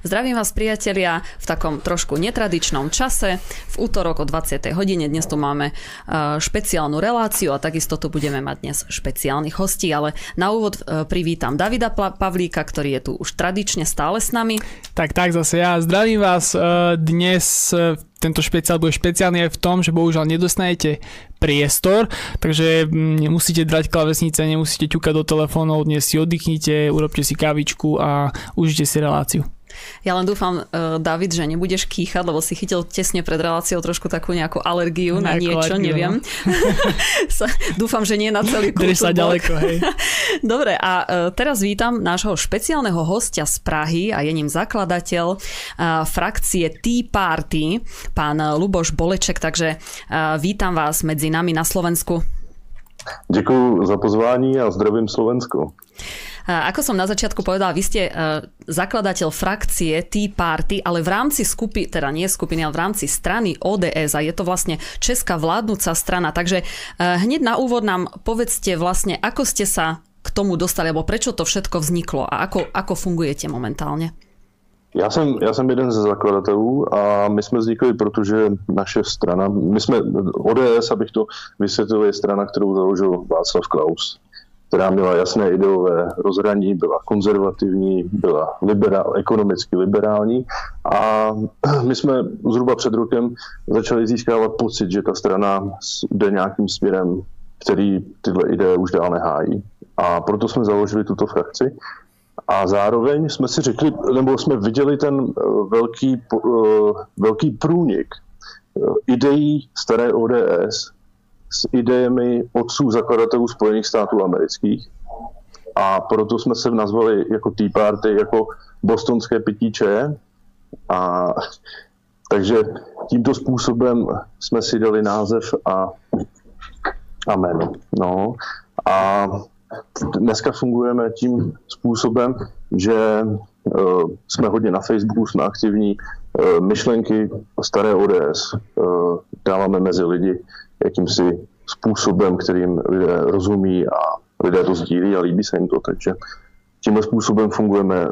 Zdravím vás priatelia v takom trošku netradičnom čase. V útorok o 20. hodine dnes tu máme uh, špeciálnu reláciu a takisto tu budeme mať dnes špeciálnych hostí, ale na úvod uh, privítam Davida Pavlíka, ktorý je tu už tradične stále s nami. Tak, tak, zase ja zdravím vás uh, dnes tento špeciál bude špeciálny aj v tom, že bohužiaľ nedostanete priestor, takže mm, nemusíte drať klavesnice, nemusíte ťukať do telefónov, dnes si oddychnite, urobte si kávičku a užite si reláciu. Ja len dúfam, uh, David, že nebudeš kýchať, lebo si chytil tesne pred reláciou trošku takú nejakú alergiu na niečo, alergiu, neviem. No. dúfam, že nie na celý kultúr. sa ďaleko, hej. Dobre, a uh, teraz vítam nášho špeciálneho hostia z Prahy a je ním zakladateľ uh, frakcie Tea Party, pán Luboš Boleček, takže uh, vítam vás medzi nami na Slovensku. Děkuji za pozvání a zdravím Slovensko. Ako som na začiatku povedala, vy ste e, zakladateľ frakcie Tea Party, ale v rámci skupiny, teda nie skupiny, ale v rámci strany ODS a je to vlastne česká vládnúca strana. Takže e, hneď na úvod nám povedzte vlastne, ako ste sa k tomu dostali, alebo prečo to všetko vzniklo a ako, ako fungujete momentálne? Já jsem, já jsem jeden ze zakladatelů a my jsme vznikli, protože naše strana, my jsme ODS, abych to vysvětlil, je strana, kterou založil Václav Klaus která měla jasné ideové rozhraní, byla konzervativní, byla liberál, ekonomicky liberální a my jsme zhruba před rokem začali získávat pocit, že ta strana jde nějakým směrem, který tyhle ideje už dál nehájí. A proto jsme založili tuto frakci. A zároveň jsme si řekli, nebo jsme viděli ten eh, velký, eh, velký průnik eh, ideí staré ODS, s idejemi otců zakladatelů Spojených států amerických. A proto jsme se nazvali jako Tea Party, jako bostonské pitíče. A, takže tímto způsobem jsme si dali název a, a jméno. No. A dneska fungujeme tím způsobem, že uh, jsme hodně na Facebooku, jsme aktivní, uh, myšlenky staré ODS uh, dáváme mezi lidi, jakýmsi způsobem, kterým lidé rozumí a lidé to sdílí a líbí se jim to. Takže tímhle způsobem fungujeme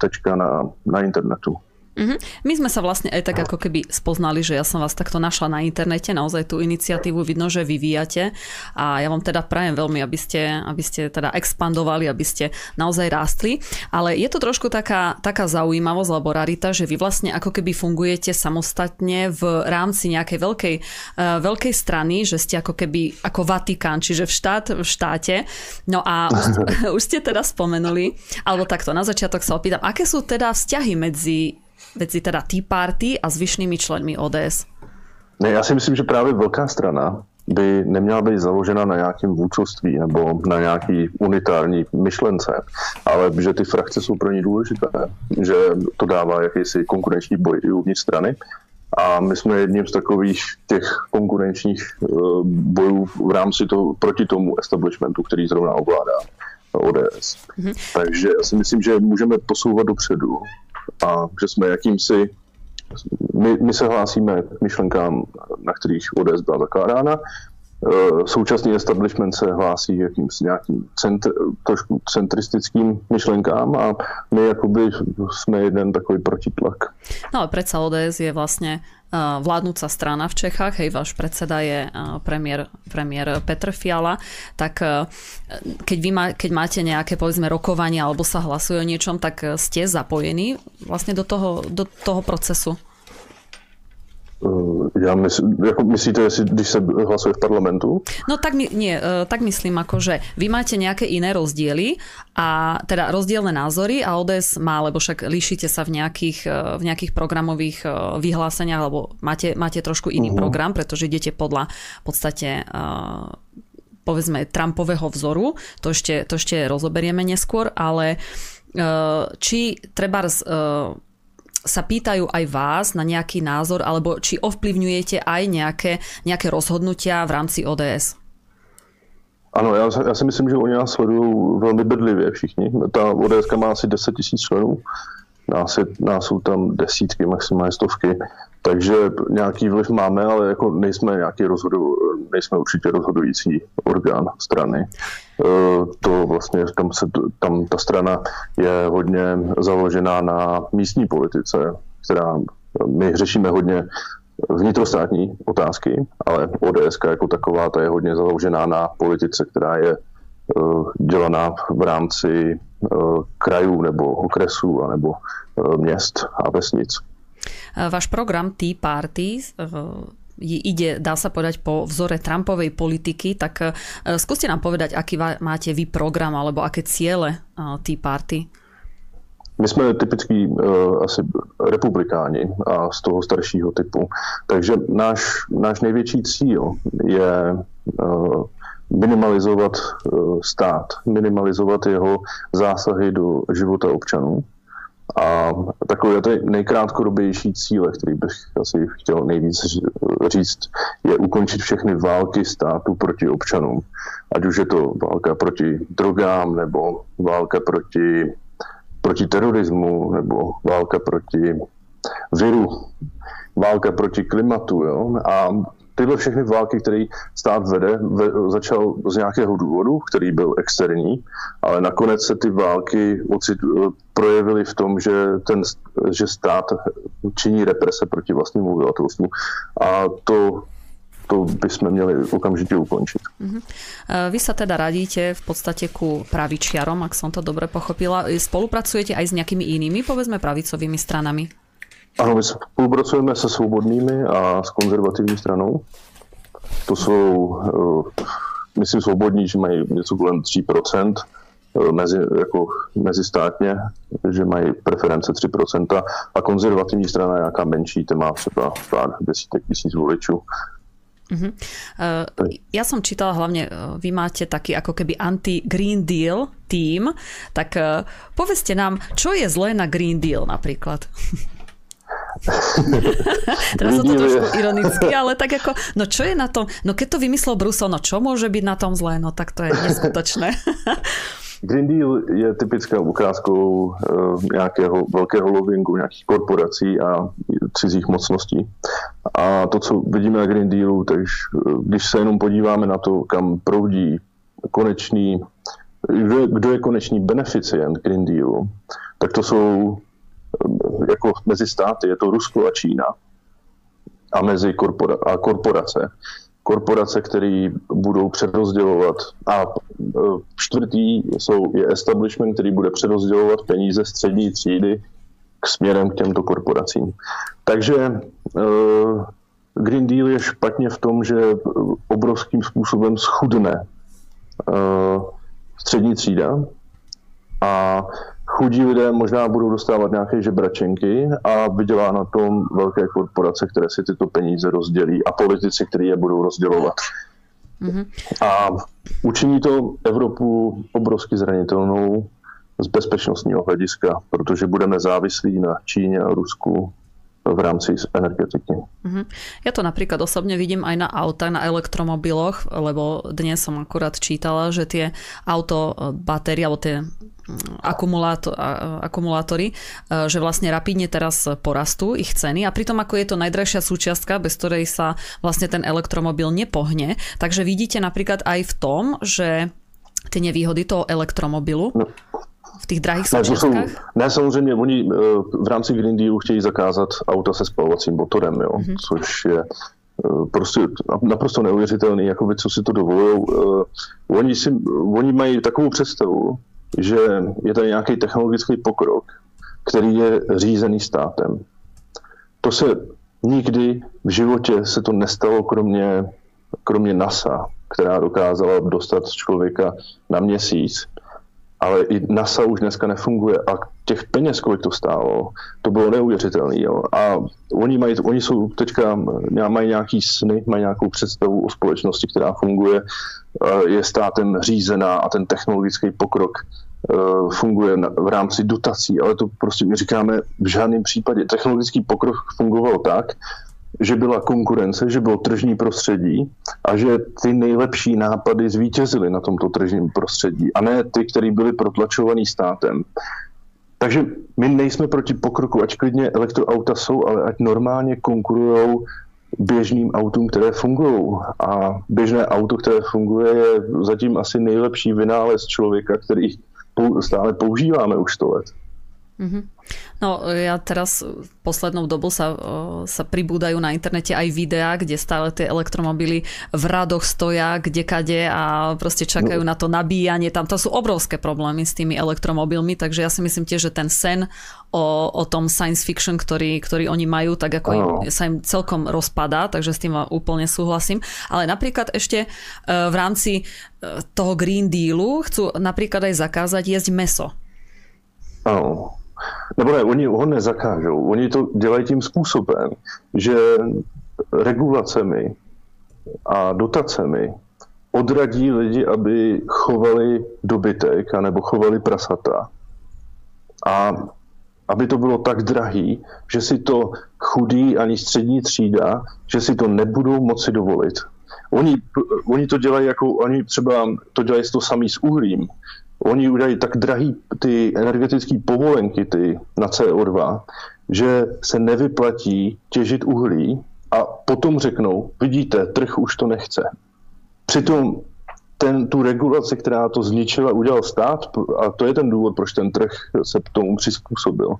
teďka na, na internetu. Mm-hmm. My sme sa vlastne aj tak ako keby spoznali, že ja som vás takto našla na internete, naozaj tú iniciatívu vidno, že vyvíjate a ja vám teda prajem veľmi, aby ste, aby ste teda expandovali, aby ste naozaj rástli, ale je to trošku taká, taká zaujímavosť alebo rarita, že vy vlastne ako keby fungujete samostatne v rámci nejakej veľkej, uh, veľkej strany, že ste ako keby ako Vatikán, čiže v, štát, v štáte. No a už, už ste teda spomenuli, alebo takto na začiatok sa opýtam, aké sú teda vzťahy medzi medzi teda Tea Party a zvyšnými členmi ODS? Ne, já si myslím, že právě velká strana by neměla být založena na nějakém vůdcovství nebo na nějaký unitární myšlence, ale že ty frakce jsou pro ní důležité, že to dává jakýsi konkurenční boj i uvnitř strany. A my jsme jedním z takových těch konkurenčních eh, bojů v rámci toho, proti tomu establishmentu, který zrovna ovládá ODS. Mm-hmm. Takže já si myslím, že můžeme posouvat dopředu a že jsme jakýmsi my, my se hlásíme k myšlenkám, na kterých ODS byla zakládána. E, současný establishment se hlásí jakýmsi nějakým centr, trošku centristickým myšlenkám a my jakoby jsme jeden takový protitlak. No ale predsa ODS je vlastne vládnúca strana v Čechách, hej, váš predseda je premiér, premiér Petr Fiala, tak keď, vy má, keď máte nejaké povedzme rokovania alebo sa hlasuje o niečom, tak ste zapojení vlastne do toho, do toho procesu? Eh, já myslím, jako myslíte, když se hlasuje v parlamentu? No tak my, nie, eh, tak myslím ako, že vy máte nejaké iné rozdiely a teda rozdielne názory a ODS má, lebo však líšite sa v nejakých, eh, v nejakých programových vyhláseniach, alebo máte, máte trošku iný uh-huh. program, pretože idete podľa v podstate povedzme Trumpového vzoru, to ešte, to ešte rozoberieme neskôr, ale či treba sa pýtajú aj vás na nejaký názor, alebo či ovplyvňujete aj nejaké, nejaké rozhodnutia v rámci ODS? Ano, já, já si myslím, že oni nás sledují velmi bedlivě všichni. Ta ODS má asi 10 tisíc členů, nás, je, nás jsou tam desítky, maximálně stovky. Takže nějaký vliv máme, ale jako nejsme nějaký rozhodu, nejsme určitě rozhodující orgán strany. E, to vlastně tam, se, tam ta strana je hodně založená na místní politice, která my řešíme hodně vnitrostátní otázky, ale ODS jako taková ta je hodně založená na politice, která je e, dělaná v rámci e, krajů nebo okresů nebo měst a vesnic. Váš program Tea Party ide, dá sa povedať, po vzore Trumpovej politiky, tak e, skúste nám povedať, aký máte vy program alebo aké ciele Tea Party. My jsme typický uh, asi republikáni a z toho staršího typu. Takže náš, náš největší cíl je uh, minimalizovat uh, stát, minimalizovat jeho zásahy do života občanů a takové ty nejkrátkodobější cíle, který bych asi chtěl nejvíc říct, je ukončit všechny války státu proti občanům. Ať už je to válka proti drogám, nebo válka proti, proti terorismu, nebo válka proti viru, válka proti klimatu. Jo? A tyhle všechny války, které stát vede, ve, začal z nějakého důvodu, který byl externí, ale nakonec se ty války ocit, projevily v tom, že, ten, že stát činí represe proti vlastnímu obyvatelstvu. A to to by sme měli okamžite ukončiť. Uh-huh. Vy sa teda radíte v podstate ku pravičiarom, ak som to dobre pochopila. Spolupracujete aj s nejakými inými, povedzme, pravicovými stranami? Ano, my spolupracujeme se svobodnými a s konzervativní stranou. To jsou, eh, myslím, svobodní, že mají něco kolem 3%, eh, mezi, jako mezistátně, že mají preference 3% a konzervativní strana je nějaká menší, to má třeba pár desítek tisíc voličů. Uh-huh. Uh, ja som čítala hlavne, uh, vy máte taký ako keby anti-Green Deal tým, tak uh, povedzte nám, čo je zlé na Green Deal napríklad? Teraz som to trošku ironicky, ale tak ako, no čo je na tom, no keď to vymyslel Brusel, no čo môže byť na tom zlé, no tak to je neskutočné. Green Deal je typickou ukázkou uh, nějakého velkého lobbingu nějakých korporací a cizích mocností. A to, co vidíme na Green Dealu, takže když se jenom podíváme na to, kam proudí konečný, kdo je, kdo je konečný beneficient Green Dealu, tak to jsou jako mezi státy je to Rusko a Čína a mezi korpora, a korporace. Korporace, které budou přerozdělovat a e, čtvrtý jsou, je establishment, který bude přerozdělovat peníze střední třídy k směrem k těmto korporacím. Takže e, Green Deal je špatně v tom, že obrovským způsobem schudne střední třída a chudí lidé možná budou dostávat nějaké žebračenky a vydělá na tom velké korporace, které si tyto peníze rozdělí a politici, kteří je budou rozdělovat. Mm-hmm. A učiní to Evropu obrovsky zranitelnou z bezpečnostního hlediska, protože budeme závislí na Číně a Rusku v rámci energetiky. Uh-huh. Ja to napríklad osobne vidím aj na autách, na elektromobiloch, lebo dnes som akurát čítala, že tie auto e, batérie, alebo tie mm, akumulátor, akumulátory, e, že vlastne rapidne teraz porastú ich ceny a pritom ako je to najdrahšia súčiastka, bez ktorej sa vlastne ten elektromobil nepohne. Takže vidíte napríklad aj v tom, že tie nevýhody toho elektromobilu no v těch drahých ne, jsou, ne, samozřejmě, oni eh, v rámci Green Dealu chtějí zakázat auta se spalovacím motorem, jo, mm-hmm. což je eh, prostě naprosto neuvěřitelný, jako by, co si to dovolují. Eh, oni, si, oni mají takovou představu, že je tady nějaký technologický pokrok, který je řízený státem. To se nikdy v životě se to nestalo, kromě, kromě NASA, která dokázala dostat člověka na měsíc ale i NASA už dneska nefunguje a těch peněz, kolik to stálo, to bylo neuvěřitelné. A oni, mají, oni jsou teďka, mají nějaký sny, mají nějakou představu o společnosti, která funguje, je státem řízená a ten technologický pokrok e, funguje v rámci dotací, ale to prostě my říkáme v žádném případě. Technologický pokrok fungoval tak, že byla konkurence, že bylo tržní prostředí a že ty nejlepší nápady zvítězily na tomto tržním prostředí a ne ty, které byly protlačovaný státem. Takže my nejsme proti pokroku, ať klidně elektroauta jsou, ale ať normálně konkurují běžným autům, které fungují. A běžné auto, které funguje, je zatím asi nejlepší vynález člověka, který stále používáme už 100 let. Mm-hmm. No ja teraz poslednou dobu sa, sa pribúdajú na internete aj videá, kde stále tie elektromobily v radoch stoja kdekade a proste čakajú no. na to nabíjanie. Tam to sú obrovské problémy s tými elektromobilmi, takže ja si myslím tiež, že ten sen o, o tom science fiction, ktorý, ktorý oni majú, tak ako im, sa im celkom rozpadá, takže s tým úplne súhlasím. Ale napríklad ešte e, v rámci e, toho Green Dealu chcú napríklad aj zakázať jesť meso. Áno. Nebo ne, oni ho nezakážou. Oni to dělají tím způsobem, že regulacemi a dotacemi odradí lidi, aby chovali dobytek anebo chovali prasata. A aby to bylo tak drahý, že si to chudý ani střední třída, že si to nebudou moci dovolit. Oni, oni to dělají jako, oni třeba to dělají to samý s uhlím. Oni udají tak drahý ty energetické povolenky ty na CO2, že se nevyplatí těžit uhlí a potom řeknou, vidíte, trh už to nechce. Přitom ten, tu regulaci, která to zničila, udělal stát a to je ten důvod, proč ten trh se k tomu přizpůsobil.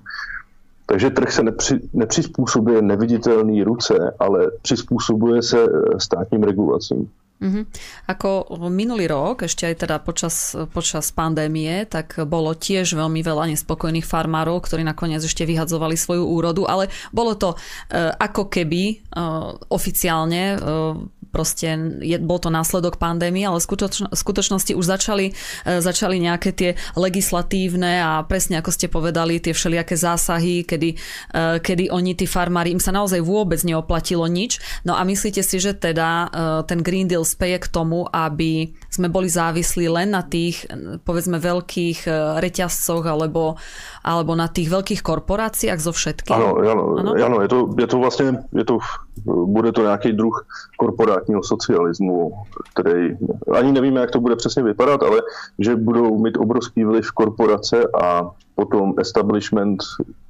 Takže trh se nepři, nepřizpůsobuje neviditelný ruce, ale přizpůsobuje se státním regulacím. Mm-hmm. Ako minulý rok, ešte aj teda počas, počas pandémie, tak bolo tiež veľmi veľa nespokojných farmárov, ktorí nakoniec ešte vyhadzovali svoju úrodu, ale bolo to e, ako keby e, oficiálne e, proste je, bol to následok pandémie, ale v skutočno, skutočnosti už začali, e, začali nejaké tie legislatívne a presne ako ste povedali, tie všelijaké zásahy, kedy, e, kedy oni, tí farmári, im sa naozaj vôbec neoplatilo nič. No a myslíte si, že teda e, ten Green Deal speje k tomu, aby sme boli závislí len na tých, povedzme, veľkých reťazcoch alebo, alebo na tých veľkých korporáciách zo všetkých? Áno, áno, áno je, to, je to vlastne, je to, bude to nejaký druh korporát korporátního socialismu, který ani nevíme, jak to bude přesně vypadat, ale že budou mít obrovský vliv korporace a potom establishment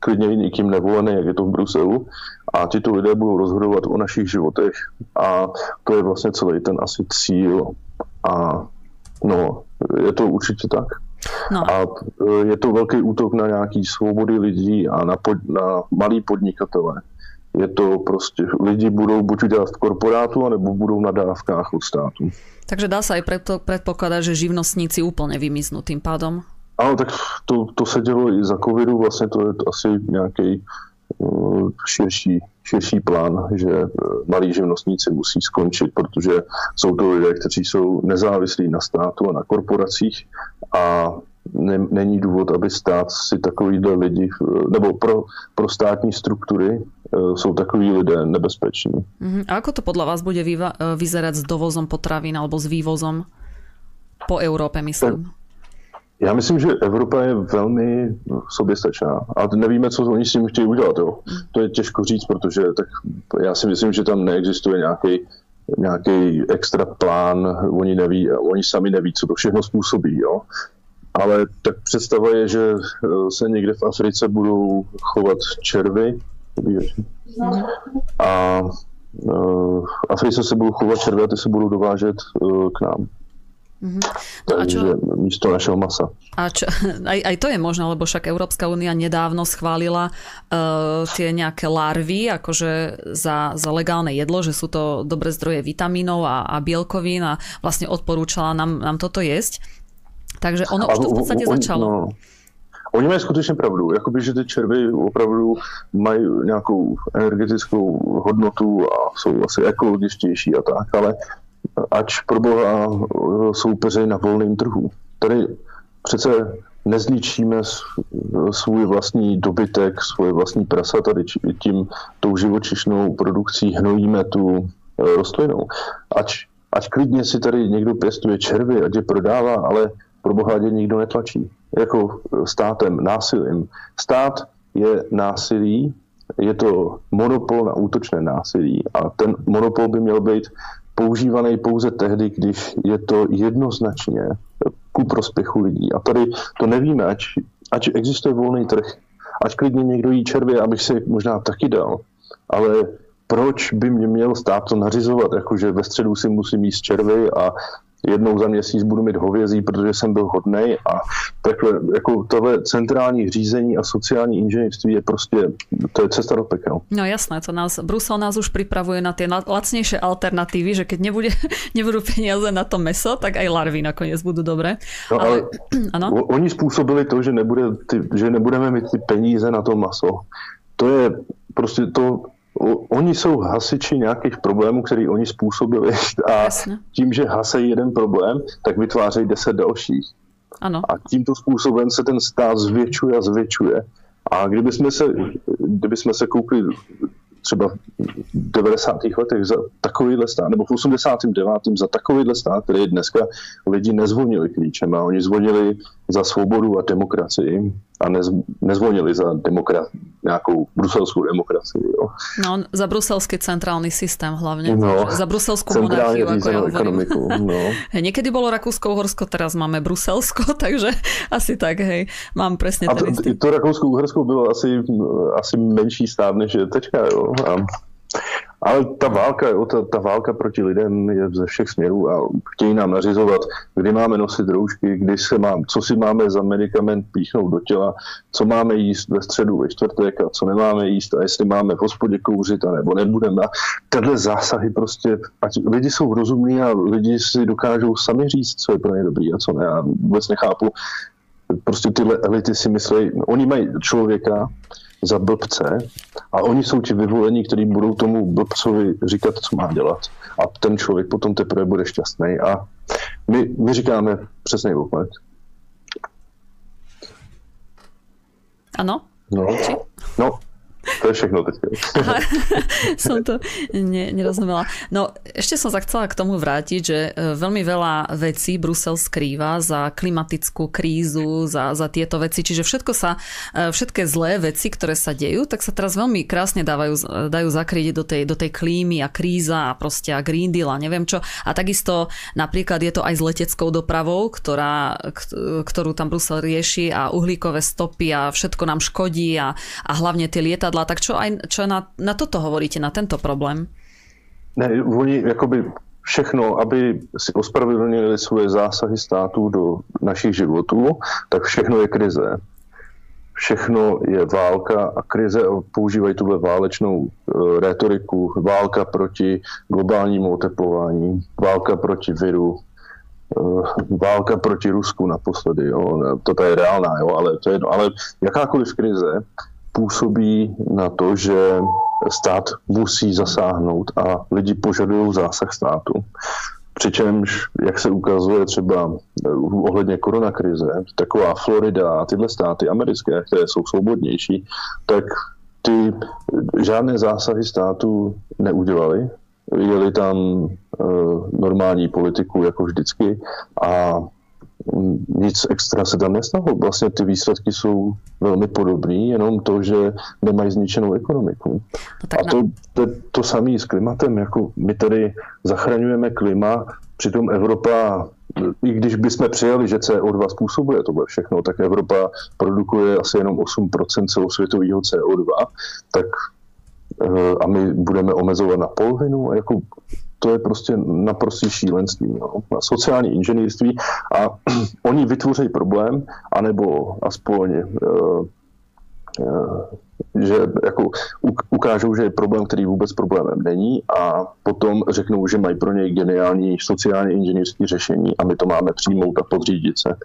klidně nikým nevolený, jak je to v Bruselu, a tito lidé budou rozhodovat o našich životech a to je vlastně celý ten asi cíl a no, je to určitě tak. No. A je to velký útok na nějaký svobody lidí a na, pod, na malý podnikatele je to prostě, lidi budou buď udělat v korporátu, anebo budou na dávkách od státu. Takže dá sa aj predpokladať, že živnostníci úplne vymiznú tým pádom? Ano, tak to, to se dělo i za covidu, vlastně to je asi nějaký uh, širší, širší plán, že uh, malí živnostníci musí skončit, protože jsou to lidé, kteří jsou nezávislí na státu a na korporacích a ne, není důvod, aby stát si takovýhle lidi, nebo pro, pro státní struktury e, jsou takový lidé nebezpeční. Uh-huh. A ako to podľa vás bude vyva- e, vyzerať s dovozom potravín alebo s vývozom po Európe, myslím? Já myslím, že Evropa je velmi soběstačná a nevíme, co oni s tím chtějí udělat. Jo. To je těžko říct, protože tak já si myslím, že tam neexistuje nějaký nějaký extra plán, oni neví, oni sami neví, co to všechno způsobí. Jo ale tak představa je, že eh, se někde v Africe budou chovat červy a eh, v Africe se budou chovat červy a ty se budou dovážet eh, k nám. Mm-hmm. No a čo, místo našeho masa. A čo, aj, aj to je možné, lebo však Európska únia nedávno schválila uh, tie nejaké larvy akože za, za legálne jedlo, že sú to dobré zdroje vitamínov a, a bielkovín a vlastne odporúčala nám, nám toto jesť. Takže ono už to v podstatě on, začalo. No, Oni mají skutečně pravdu, jakoby, že ty červy opravdu mají nějakou energetickou hodnotu a jsou asi ekologičtější a tak, ale ač pro boha soupeři na volném trhu. Tady přece nezničíme svůj vlastní dobytek, svoje vlastní prasa tady tím tou živočišnou produkcí hnojíme tu e, rostlinou. Ač, ať klidně si tady někdo pěstuje červy, ať je prodává, ale pro boha nikdo netlačí. Jako státem, násilím. Stát je násilí, je to monopol na útočné násilí a ten monopol by měl být používaný pouze tehdy, když je to jednoznačně ku prospěchu lidí. A tady to nevíme, ať ať existuje volný trh, ať klidně někdo jí červě, abych si možná taky dal, ale proč by mě měl stát to nařizovat, jakože ve středu si musím jíst červy a jednou za měsíc budu mít hovězí, protože jsem byl hodnej a takhle, jako tohle centrální řízení a sociální inženýrství je prostě, to je cesta do pekel. No jasné, to nás, Brusel nás už pripravuje na tie lacnejšie alternatívy, že keď nebude, nebudú peniaze na to meso, tak aj larvy nakoniec budú dobré. No, ale, ale oni způsobili to, že, nebude ty, že nebudeme mít ty peníze na to maso. To je prostě to, oni jsou hasiči nějakých problémů, který oni způsobili a Jasne. tím, že hasejí jeden problém, tak vytvářejí deset dalších. Ano. A tímto způsobem se ten stát zvětšuje a zvětšuje. A kdyby jsme se, kdyby jsme se koukli třeba v 90. letech za takovýhle stát, nebo v 89. za takovýhle stát, který dneska lidi nezvonili klíčem a oni zvonili za svobodu a demokracii a nez, nezvonili za demokra- nějakou bruselskou demokracii. Jo. No, za bruselský centrálny systém hlavne. No, za bruselskú monarchiu, ako ja ekonomiku. No. Niekedy bolo Rakúsko-Uhorsko, teraz máme Bruselsko, takže asi tak, hej, mám presne a to, to Rakúsko-Uhorsko bylo asi, asi menší stát, než je teďka, jo. A ale ta válka, ta, ta válka proti lidem je ze všech směrů a chtějí nám nařizovat, kdy máme nosit roušky, kdy se mám, co si máme za medicament píchnout do těla, co máme jíst ve středu, ve čtvrtek a co nemáme jíst a jestli máme v hospodě kouřit a nebo nebudeme. A tyhle zásahy prostě, ať lidi jsou rozumní a lidi si dokážou sami říct, co je pro ně dobrý a co ne. Já vůbec nechápu, prostě tyhle elity si myslí, oni mají člověka, za blbce a oni jsou ti vyvolení, kteří budou tomu blbcovi říkat, co má dělat. A ten člověk potom teprve bude šťastný. A my, my říkáme přesně opak. Ano? No, no, je všechno teď. som to ne, nerozumela. No, ešte som sa chcela k tomu vrátiť, že e, veľmi veľa vecí Brusel skrýva za klimatickú krízu, za, za tieto veci, čiže všetko sa, e, všetké zlé veci, ktoré sa dejú, tak sa teraz veľmi krásne dávajú, dajú zakryť do tej, do tej klímy a kríza a proste a Green Deal a neviem čo. A takisto napríklad je to aj s leteckou dopravou, ktorá, ktorú tam Brusel rieši a uhlíkové stopy a všetko nám škodí a, a hlavne tie lietadla lietadla, tak čo, aj, čo na, na toto hovoríte, na tento problém? Ne, oni jakoby všechno, aby si ospravedlnili svoje zásahy států do našich životů, tak všechno je krize. Všechno je válka a krize používají tuhle válečnou e, retoriku. Válka proti globálnímu oteplování, válka proti viru, e, válka proti Rusku naposledy. Jo. To je reálná, jo, ale, to je, ale jakákoliv krize působí na to, že stát musí zasáhnout a lidi požadují zásah státu. Přičemž, jak se ukazuje třeba eh, ohledně koronakrize, taková Florida a tyhle státy americké, které jsou svobodnější, tak ty žádné zásahy státu neudělali. Jeli tam uh, normální politiku jako vždycky a nic extra se tam nestalo. Vlastně ty výsledky jsou velmi podobné, jenom to, že nemají zničenou ekonomiku. No a to, to, to samé s klimatem. Jako my tady zachraňujeme klima, přitom Evropa, i když bychom přijali, že CO2 způsobuje tohle všechno, tak Evropa produkuje asi jenom 8% celosvětového CO2, tak eh, a my budeme omezovat na polovinu. Jako to je prostě naprostý šílenství. No. Sociální inženýrství a oni vytvoří problém, anebo aspoň uh, uh, že jako ukážou, že je problém, který vůbec problémem není a potom řeknou, že mají pro něj geniální sociálně inženýrské řešení a my to máme přijmout a podřídit se.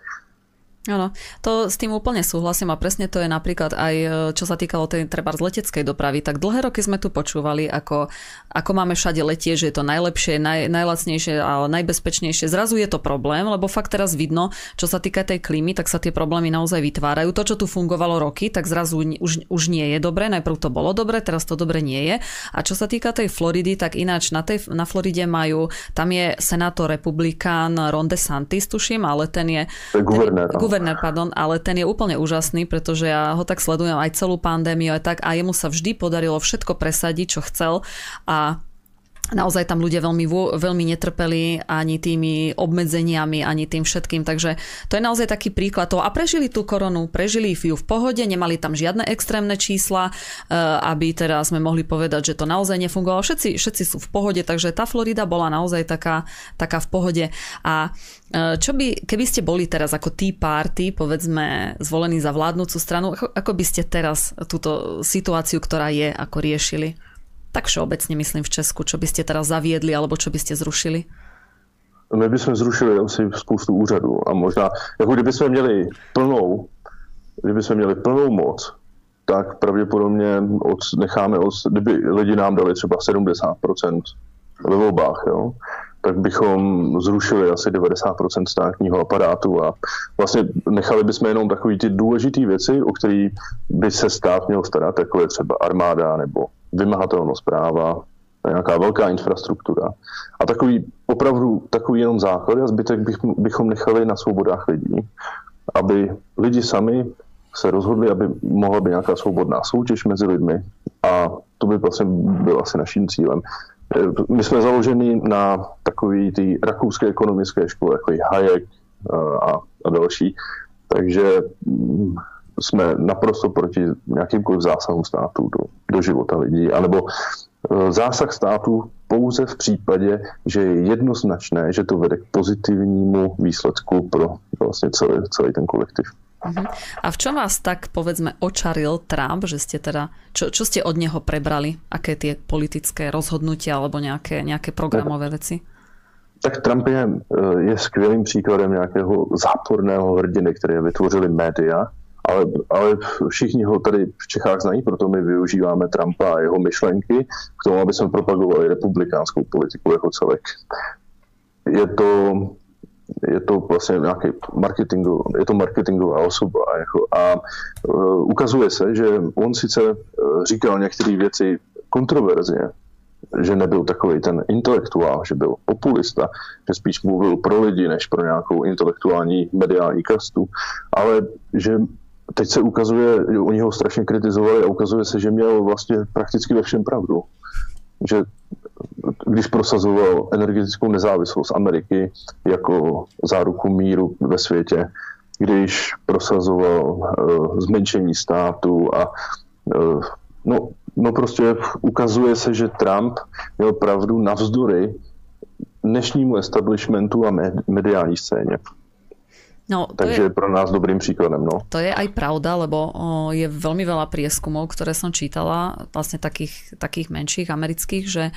Áno, to s tým úplne súhlasím a presne to je napríklad aj, e, čo sa týkalo tej treba z leteckej dopravy, tak dlhé roky sme tu počúvali, ako, ako máme všade letie, že je to najlepšie, naj, najlacnejšie a najbezpečnejšie. Zrazu je to problém, lebo fakt teraz vidno, čo sa týka tej klímy, tak sa tie problémy naozaj vytvárajú. To, čo tu fungovalo roky, tak zrazu už, už nie je dobre. Najprv to bolo dobre, teraz to dobre nie je. A čo sa týka tej Floridy, tak ináč na, tej, na Floride majú, tam je senátor republikán Ron DeSantis, tuším, ale ten je... Guvernér guvernér, pardon, ale ten je úplne úžasný, pretože ja ho tak sledujem aj celú pandémiu aj tak a jemu sa vždy podarilo všetko presadiť, čo chcel. A naozaj tam ľudia veľmi, veľmi netrpeli ani tými obmedzeniami, ani tým všetkým. Takže to je naozaj taký príklad toho. A prežili tú koronu, prežili ju v pohode, nemali tam žiadne extrémne čísla, eh, aby teraz sme mohli povedať, že to naozaj nefungovalo. Všetci, všetci sú v pohode, takže tá Florida bola naozaj taká, taká v pohode. A eh, čo by, keby ste boli teraz ako tí party, povedzme, zvolení za vládnúcu stranu, ako, ako by ste teraz túto situáciu, ktorá je, ako riešili? Tak všeobecne myslím v Česku, čo by ste teraz zaviedli alebo čo by ste zrušili? My bychom zrušili asi spoustu úřadů a možná, jako kdybychom měli plnou, kdybychom měli plnou moc, tak pravděpodobně od, necháme, od, kdyby lidi nám dali třeba 70% ve volbách, jo, tak bychom zrušili asi 90% státního aparátu a vlastně nechali bychom jenom takové ty důležité věci, o které by se stát měl starat, jako je třeba armáda nebo vymahatelnost práva, nějaká velká infrastruktura. A takový opravdu takový jenom základ a zbytek bych, bychom nechali na svobodách lidí, aby lidi sami se rozhodli, aby mohla být nějaká svobodná soutěž mezi lidmi a to by vlastně byl asi naším cílem. My jsme založeni na takové ty rakouské ekonomické škole, jako je Hayek a, a další, takže mm, jsme naprosto proti nějakýmkoliv zásahům státu do, do života lidí, anebo e, zásah státu pouze v případě, že je jednoznačné, že to vede k pozitivnímu výsledku pro vlastně celý, celý ten kolektiv. Uh-huh. A v čom vás tak, povedzme, očaril Trump, že ste teda, čo, čo ste od neho prebrali? Aké tie politické rozhodnutia alebo nejaké, nejaké programové veci? Tak Trump je, e, je skvělým příkladem nějakého záporného hrdiny, které vytvořili média, ale, ale všichni ho tady v Čechách znají, proto my využíváme Trumpa a jeho myšlenky k tomu, aby jsme propagovali republikánskou politiku jako celek. Je to, je to vlastně nějaký marketingu, je to marketingová osoba. Jako, a uh, ukazuje se, že on sice uh, říkal některé věci kontroverzně, že nebyl takový ten intelektuál, že byl populista, že spíš mluvil pro lidi, než pro nějakou intelektuální mediální kastu, ale že teď se ukazuje, oni ho strašně kritizovali a ukazuje se, že měl vlastně prakticky ve všem pravdu. Že když prosazoval energetickou nezávislost Ameriky jako záruku míru ve světě, když prosazoval uh, zmenšení státu a uh, no, no prostě ukazuje se, že Trump měl pravdu navzdory dnešnímu establishmentu a mediální scéně. No, Takže je, je pro nás dobrým príkladom. No. To je aj pravda, lebo o, je veľmi veľa prieskumov, ktoré som čítala, vlastne takých, takých menších amerických, že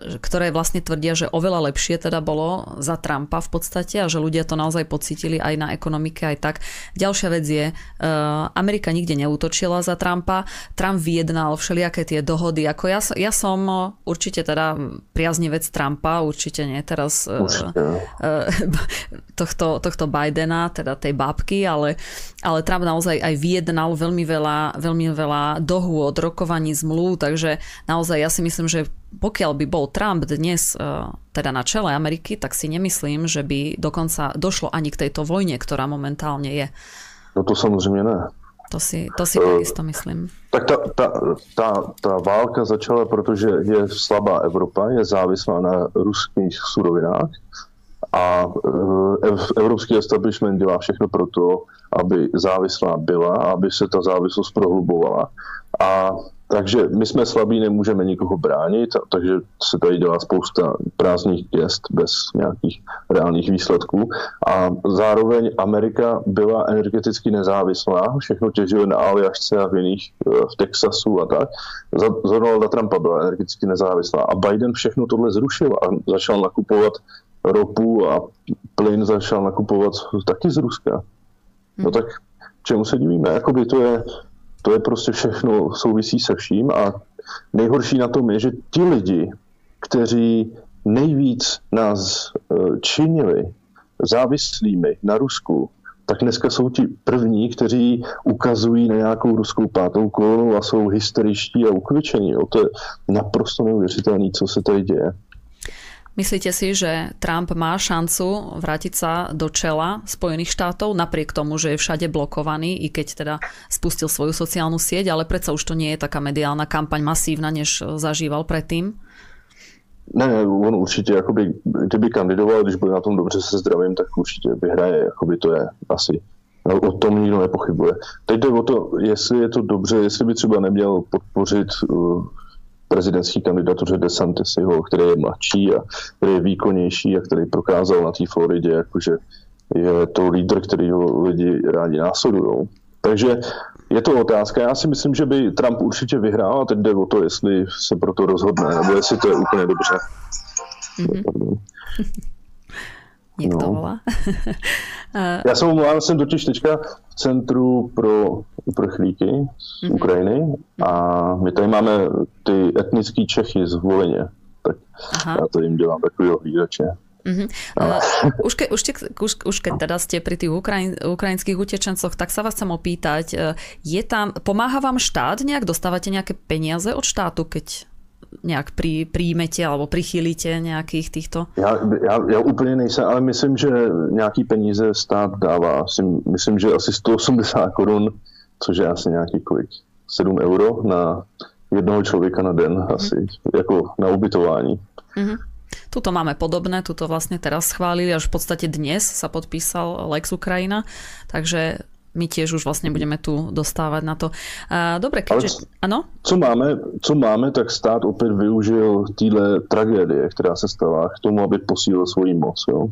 ktoré vlastne tvrdia, že oveľa lepšie teda bolo za Trumpa v podstate a že ľudia to naozaj pocítili aj na ekonomike aj tak. Ďalšia vec je, Amerika nikde neútočila za Trumpa, Trump vyjednal všelijaké tie dohody, ako ja, ja som určite teda priaznivec Trumpa, určite nie teraz určite. tohto, tohto Bidena, teda tej bábky, ale, ale Trump naozaj aj vyjednal veľmi veľa, veľmi veľa dohôd, rokovaní zmluv, takže naozaj ja si myslím, že pokiaľ by bol Trump dnes uh, teda na čele Ameriky, tak si nemyslím, že by dokonca došlo ani k tejto vojne, ktorá momentálne je. No to samozřejmě ne. To si, to si uh, takisto myslím. Tak ta, ta, ta, ta válka začala, protože je slabá Evropa, je závislá na ruských surovinách a uh, evropský establishment dělá všechno pro to, aby závislá byla, aby se ta závislost prohlubovala. A takže my jsme slabí, nemůžeme nikoho bránit, takže se tady dělá spousta prázdných gest bez nějakých reálných výsledků. A zároveň Amerika byla energeticky nezávislá, všechno těžilo na Aljašce a v jiných, eh, v Texasu a tak. Za, Donalda Trumpa byla energeticky nezávislá. A Biden všechno tohle zrušil a začal nakupovat ropu a plyn začal nakupovat taky z Ruska. No hmm. tak čemu se divíme? Jakoby to je to je prostě všechno souvisí se vším a nejhorší na tom je, že ti lidi, kteří nejvíc nás e, činili závislými na Rusku, tak dneska jsou ti první, kteří ukazují na nějakou ruskou pátou kolonu a jsou hysteričtí a ukvičení. To je naprosto neuvěřitelné, co se tady děje. Myslíte si, že Trump má šancu vrátiť sa do čela Spojených štátov, napriek tomu, že je všade blokovaný, i keď teda spustil svoju sociálnu sieť, ale predsa už to nie je taká mediálna kampaň masívna, než zažíval predtým? Ne, ne, on určitě, jakoby, kdyby kandidoval, když bude na tom dobře se zdravím, tak určitě vyhraje, jakoby to je asi. No, o tom nikdo nepochybuje. Teď jde o to, jestli je to dobře, jestli by třeba neměl podpořit uh, prezidentský kandidatuře DeSantisiho, který je mladší a který je výkonnější a který prokázal na té Floridě, jakože je to lídr, který ho lidi rádi následují. Takže je to otázka. Já si myslím, že by Trump určitě vyhrál a teď jde o to, jestli se pro to rozhodne, nebo jestli to je úplně dobře. Mm-hmm. Někdo no. volá. Já jsem omlouvám, jsem totiž teďka v centru pro uprchlíky z mm-hmm. Ukrajiny a my tady máme ty etnický Čechy z Volině. Tak Aha. já to jim dělám takového hlídače. Uh-huh. Uh, už, ke, už, te, už, už keď teda ste pri tých Ukrajin, ukrajinských utečencoch, tak sa vás chcem opýtať, e, je tam, pomáha vám štát nejak, dostávate nejaké peniaze od štátu, keď nejak pri, príjmete alebo prichýlite nejakých týchto? Já, já, já úplně nejsem, ale myslím, že nějaký peníze stát dává. Myslím, že asi 180 korun, což je asi nějaký kolik? 7 euro na jednoho člověka na den mm-hmm. asi, jako na ubytování. Mm-hmm. Tuto máme podobné, tuto vlastne teraz schválili, až v podstate dnes sa podpísal Lex Ukrajina, takže my tiež už vlastne budeme tu dostávať na to. Dobre, keďže... Ano? Co máme, co máme, tak stát opět využil týhle tragédie, která se stala k tomu, aby posílil svoji moc. Jo.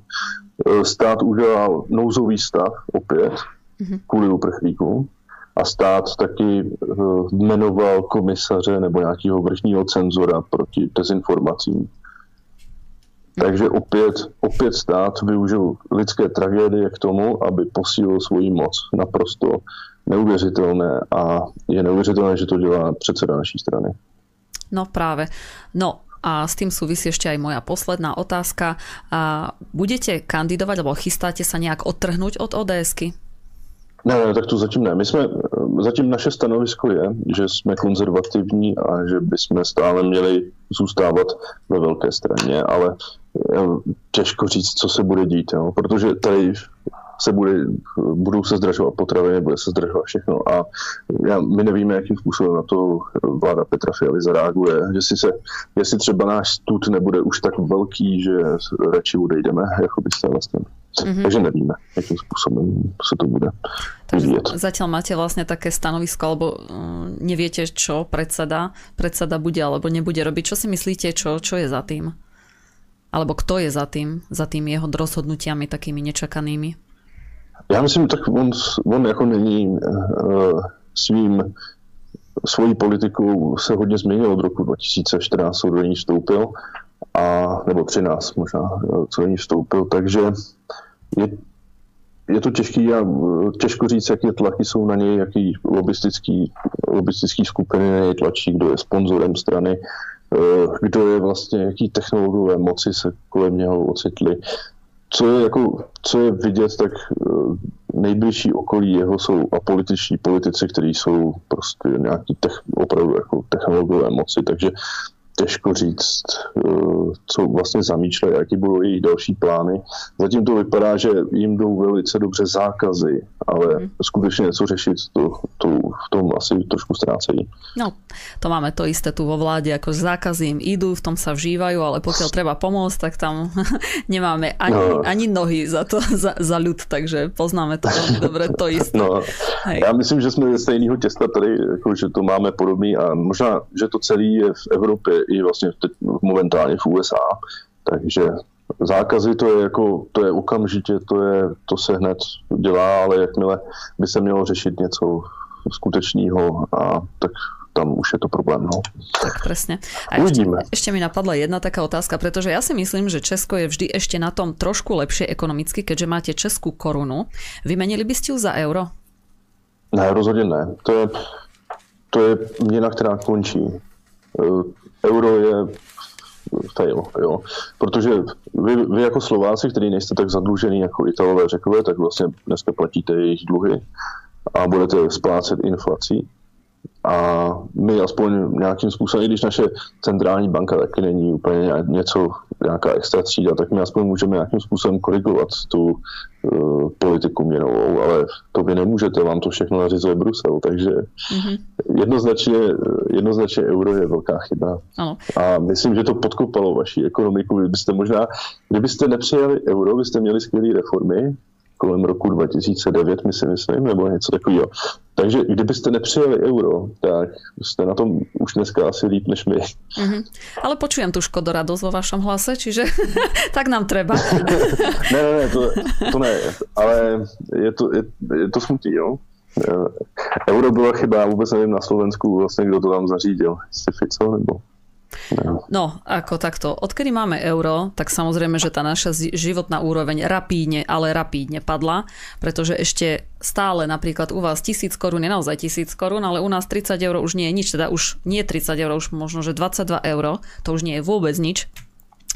E, stát udělal nouzový stav opět mm-hmm. kvůli uprchlíkům a stát taky e, jmenoval komisaře nebo nějakého vrchního cenzora proti dezinformacím. Takže opět, opět stát využil lidské tragédie k tomu, aby posílil svoji moc. Naprosto neuvěřitelné a je neuvěřitelné, že to dělá předseda naší strany. No práve. No a s tým súvisí ešte aj moja posledná otázka. A budete kandidovať alebo chystáte sa nejak odtrhnúť od ODSky? Ne, ne, tak to zatím ne. My jsme, zatím naše stanovisko je, že jsme konzervativní a že bychom stále měli zůstávat ve velké straně, ale těžko říct, co se bude dít, jo? protože tady se bude, budou se zdražovat potraviny, bude se zdražovat všechno a já, my nevíme, jakým způsobem na to vláda Petra Fialy zareaguje. Jestli, se, jestli třeba náš stud nebude už tak velký, že radši odejdeme jako byste vlastně. Mm-hmm. Takže nevíme, jakým způsobem se to bude Takže zatiaľ máte vlastne také stanovisko, alebo mm, neviete, čo predseda, predseda bude alebo nebude robiť. Čo si myslíte, čo, čo je za tým? Alebo kto je za tým, za tým jeho rozhodnutiami takými nečakanými? Já myslím, tak on, on jako není uh, svým svojí politikou se hodně změnil od roku 2014, co do ní vstoupil, a, nebo 13 možná, eh, co do ní vstoupil, takže je, je to těžký a eh, těžko říct, jaké tlaky jsou na něj, jaký lobistický, lobistický skupiny na něj tlačí, kdo je sponzorem strany, kdo je vlastně, jaký technologové moci se kolem něho ocitly. Co je, jako, co je vidět, tak eh, nejbližší okolí jeho jsou apolitiční politici, kteří jsou prostě nějaký tech, opravdu jako technologové moci, takže těžko říct, eh, co vlastně zamýšlejí, jaký budou jejich další plány. Zatím to vypadá, že jim jdou velice dobře zákazy, ale mm. skutečně něco řešit, to, to v tom asi trošku ztrácejí. No, to máme to isté tu vo vláde, ako zákazy im idú, v tom sa vžívajú, ale pokiaľ treba pomôcť, tak tam nemáme ani, no. ani nohy za to, za, za ľud, takže poznáme to veľmi dobre, to isté. No, Hej. já myslím, že jsme ze stejného těsta tady, jako, že to máme podobný a možná, že to celé je v Evropě i vlastně teď momentálně v USA. Takže zákazy to je jako, to je okamžitě, to, je, to se hned dělá, ale jakmile by se mělo řešit něco skutečného a tak tam už je to problém. No. Tak presne. A ešte, ešte mi napadla jedna taká otázka, pretože ja si myslím, že Česko je vždy ešte na tom trošku lepšie ekonomicky, keďže máte českú korunu. Vymenili by ste ju za euro? Ne, rozhodně ne. To je, to je měna, která končí euro je fail, jo. Protože vy, vy jako Slováci, kteří nejste tak zadlužený jako Italové řekové, tak vlastně dneska platíte jejich dluhy a budete splácet inflací. A my aspoň nějakým způsobem, i když naše centrální banka taky není úplně něco nějaká extra třída, tak my aspoň můžeme nějakým způsobem korigovat tu uh, politiku měnovou, ale to vy nemůžete, vám to všechno nařizuje Brusel, takže mm-hmm. jednoznačně, jednoznačně euro je velká chyba. Ano. A myslím, že to podkopalo vaši ekonomiku. Kdybyste možná, kdybyste nepřijali euro, byste měli skvělé reformy, kolem roku 2009, my si myslím, nebo něco takového. Takže kdybyste nepřijali euro, tak jste na tom už dneska asi líp než my. Mm-hmm. Ale počujem tu škodoradosť vo vašom hlase, čiže tak nám treba. ne, ne, ne, to, to ne, ale je to, je, je to smutný, jo. Euro byla chyba, vůbec nevím na Slovensku vlastně, kdo to tam zařídil, jestli Fico nebo No, ako takto. Odkedy máme euro, tak samozrejme, že tá naša životná úroveň rapídne, ale rapídne padla, pretože ešte stále napríklad u vás tisíc korún je naozaj tisíc korún, ale u nás 30 eur už nie je nič, teda už nie 30 eur, už možno, že 22 eur, to už nie je vôbec nič.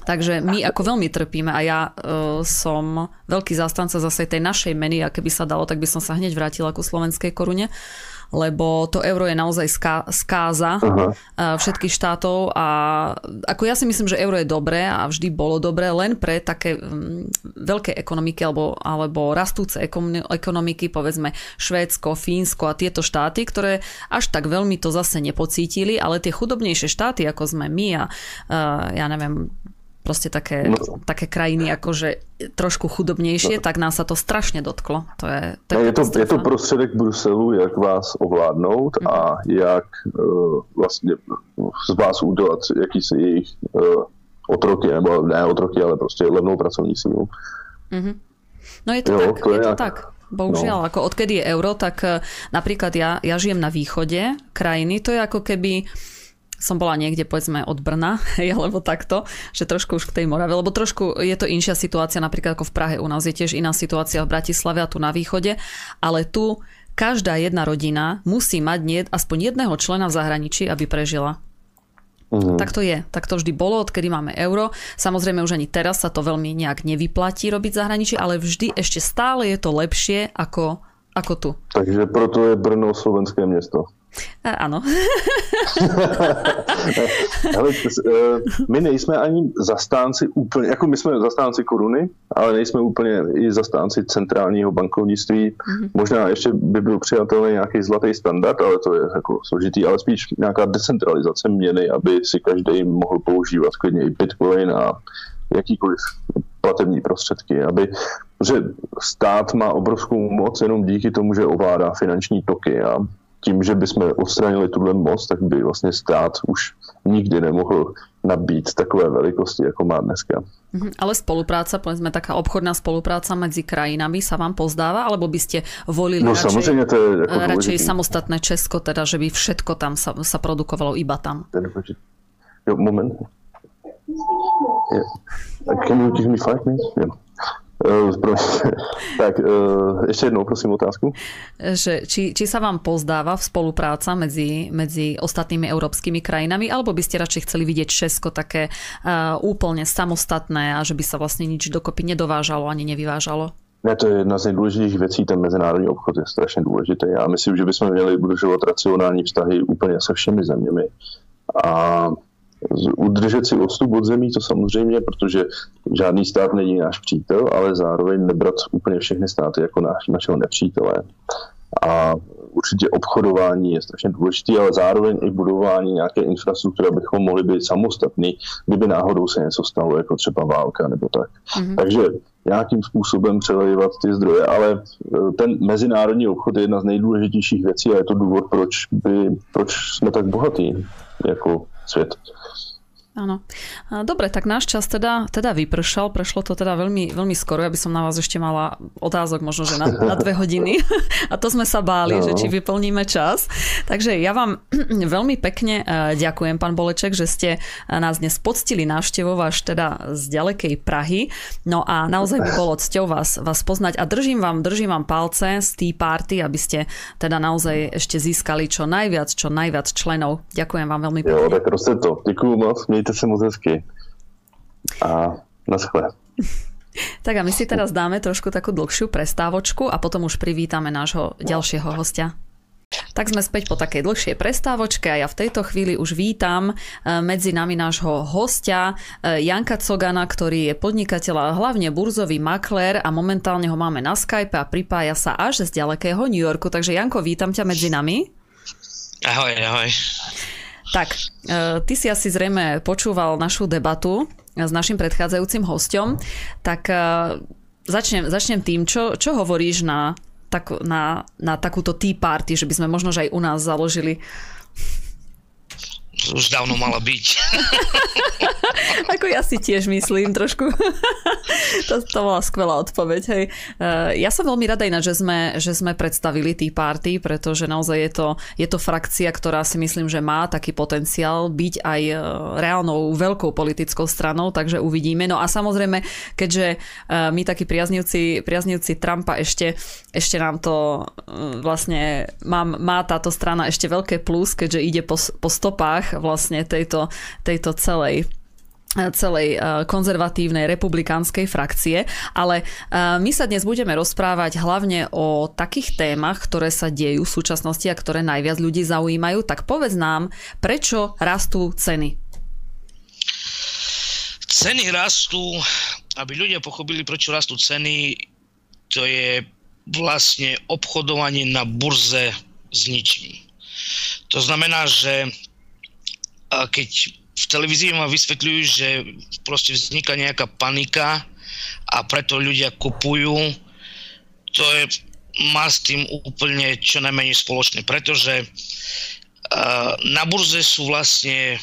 Takže my ako veľmi trpíme a ja uh, som veľký zástanca zase tej našej meny a keby sa dalo, tak by som sa hneď vrátila ku slovenskej korune lebo to euro je naozaj ská, skáza uh-huh. všetkých štátov a ako ja si myslím, že euro je dobré a vždy bolo dobré len pre také um, veľké ekonomiky alebo, alebo rastúce ekonomiky, povedzme Švédsko, Fínsko a tieto štáty, ktoré až tak veľmi to zase nepocítili, ale tie chudobnejšie štáty, ako sme my a uh, ja neviem, proste také, no. také krajiny akože trošku chudobnější, no. tak nás sa to strašně dotklo. To je, to je, je, to, je to prostředek Bruselu, jak vás ovládnout mm. a jak uh, vlastně z vás udělat jakýsi jejich uh, otroky, nebo ne otroky, ale prostě levnou pracovní sílu. Mm-hmm. No je to jo, tak, to je, je to tak. Bohužiaľ, no. ako odkedy je euro, tak uh, napríklad ja, ja žijem na východe krajiny, to je ako keby som bola niekde povedzme od Brna, alebo takto, že trošku už k tej Morave, lebo trošku je to inšia situácia napríklad ako v Prahe. U nás je tiež iná situácia v Bratislave a tu na východe, ale tu každá jedna rodina musí mať nie, aspoň jedného člena v zahraničí, aby prežila. Mm. Tak to je. Tak to vždy bolo, odkedy máme euro. Samozrejme už ani teraz sa to veľmi nejak nevyplatí robiť zahraničí, ale vždy ešte stále je to lepšie ako, ako tu. Takže proto je Brno slovenské město. Ano. ale, e, my nejsme ani zastánci úplně, jako my jsme zastánci koruny, ale nejsme úplně i zastánci centrálního bankovnictví. Mm-hmm. Možná ještě by byl přijatelný nějaký zlatý standard, ale to je jako složitý, ale spíš nějaká decentralizace měny, aby si každý mohl používat klidně i bitcoin a jakýkoliv platební prostředky, aby, že stát má obrovskou moc jenom díky tomu, že ovládá finanční toky a tím, že bychom odstranili tuhle moc, tak by vlastně stát už nikdy nemohl nabít takové velikosti, jako má dneska. Mhm, ale spolupráca, povedzme taká obchodná spolupráca medzi krajinami sa vám pozdáva, alebo by ste volili no, radšej, to je jako radšej samostatné Česko, teda že by všetko tam sa, sa produkovalo iba tam? Jo, moment. Yeah. Can you give me five minutes? Yeah. Uh, tak, uh, ešte jednou prosím otázku. Že, či, či sa vám pozdáva v spolupráca medzi, medzi ostatnými európskymi krajinami, alebo by ste radšej chceli vidieť Česko také uh, úplne samostatné a že by sa vlastne nič dokopy nedovážalo ani nevyvážalo? Ne, to je jedna z nejdůležitějších věcí, ten mezinárodní obchod je strašně důležitý. Já myslím, že bychom měli udržovat racionální vztahy úplně se všemi zeměmi. A udržet si odstup od zemí, to samozřejmě, protože žádný stát není náš přítel, ale zároveň nebrat úplně všechny státy jako náš, našeho nepřítele. A určitě obchodování je strašně důležité, ale zároveň i budování nějaké infrastruktury, abychom mohli být samostatní, kdyby náhodou se něco stalo, jako třeba válka nebo tak. Mm-hmm. Takže nějakým způsobem přelejvat ty zdroje, ale e, ten mezinárodní obchod je jedna z nejdůležitějších věcí a je to důvod, proč, by, proč jsme tak bohatí jako svět. Áno. Dobre, tak náš čas teda, teda vypršal, prešlo to teda veľmi, veľmi skoro, ja by som na vás ešte mala otázok možno, že na, na dve hodiny a to sme sa báli, no. že či vyplníme čas. Takže ja vám veľmi pekne e, ďakujem, pán Boleček, že ste nás dnes poctili návštevou až teda z ďalekej Prahy. No a naozaj by bolo cťou vás, vás poznať a držím vám, držím vám palce z tý party, aby ste teda naozaj ešte získali čo najviac, čo najviac členov. Ďakujem vám veľmi pekne. Jo, tak to. Ďakujem moc mějte se moc hezky. A naschle. Tak a my si teraz dáme trošku takú dlhšiu prestávočku a potom už privítame nášho ďalšieho hostia. Tak sme späť po takej dlhšej prestávočke a ja v tejto chvíli už vítam e, medzi nami nášho hostia e, Janka Cogana, ktorý je podnikateľ a hlavne burzový maklér a momentálne ho máme na Skype a pripája sa až z ďalekého New Yorku. Takže Janko, vítam ťa medzi nami. Ahoj, ahoj. Tak, e, ty si asi zrejme počúval našu debatu s našim predchádzajúcim hostom, tak začnem, začnem tým, čo, čo hovoríš na tak, na, na takúto tea party, že by sme možno že aj u nás založili už dávno mala byť. Ako ja si tiež myslím trošku. to, to bola skvelá odpoveď. Hej. Eh, ja som veľmi rada ináč, že sme, že sme predstavili Tea Party, pretože naozaj je to, je to frakcia, ktorá si myslím, že má taký potenciál byť aj eh, reálnou veľkou politickou stranou, takže uvidíme. No a samozrejme, keďže eh, my takí priaznivci, priaznivci Trumpa ešte, ešte nám to vlastne má, má táto strana ešte veľké plus, keďže ide po, po stopách vlastne tejto, tejto celej celej eh, konzervatívnej republikánskej frakcie, ale eh, my sa dnes budeme rozprávať hlavne o takých témach, ktoré sa dejú v súčasnosti a ktoré najviac ľudí zaujímajú. Tak povedz nám, prečo rastú ceny? Ceny rastú, aby ľudia pochopili, prečo rastú ceny, to je vlastne obchodovanie na burze s ničím. To znamená, že keď v televízii ma vysvetľujú, že proste vzniká nejaká panika a preto ľudia kupujú, to je, má s tým úplne čo najmenej spoločné, pretože uh, na burze sú vlastne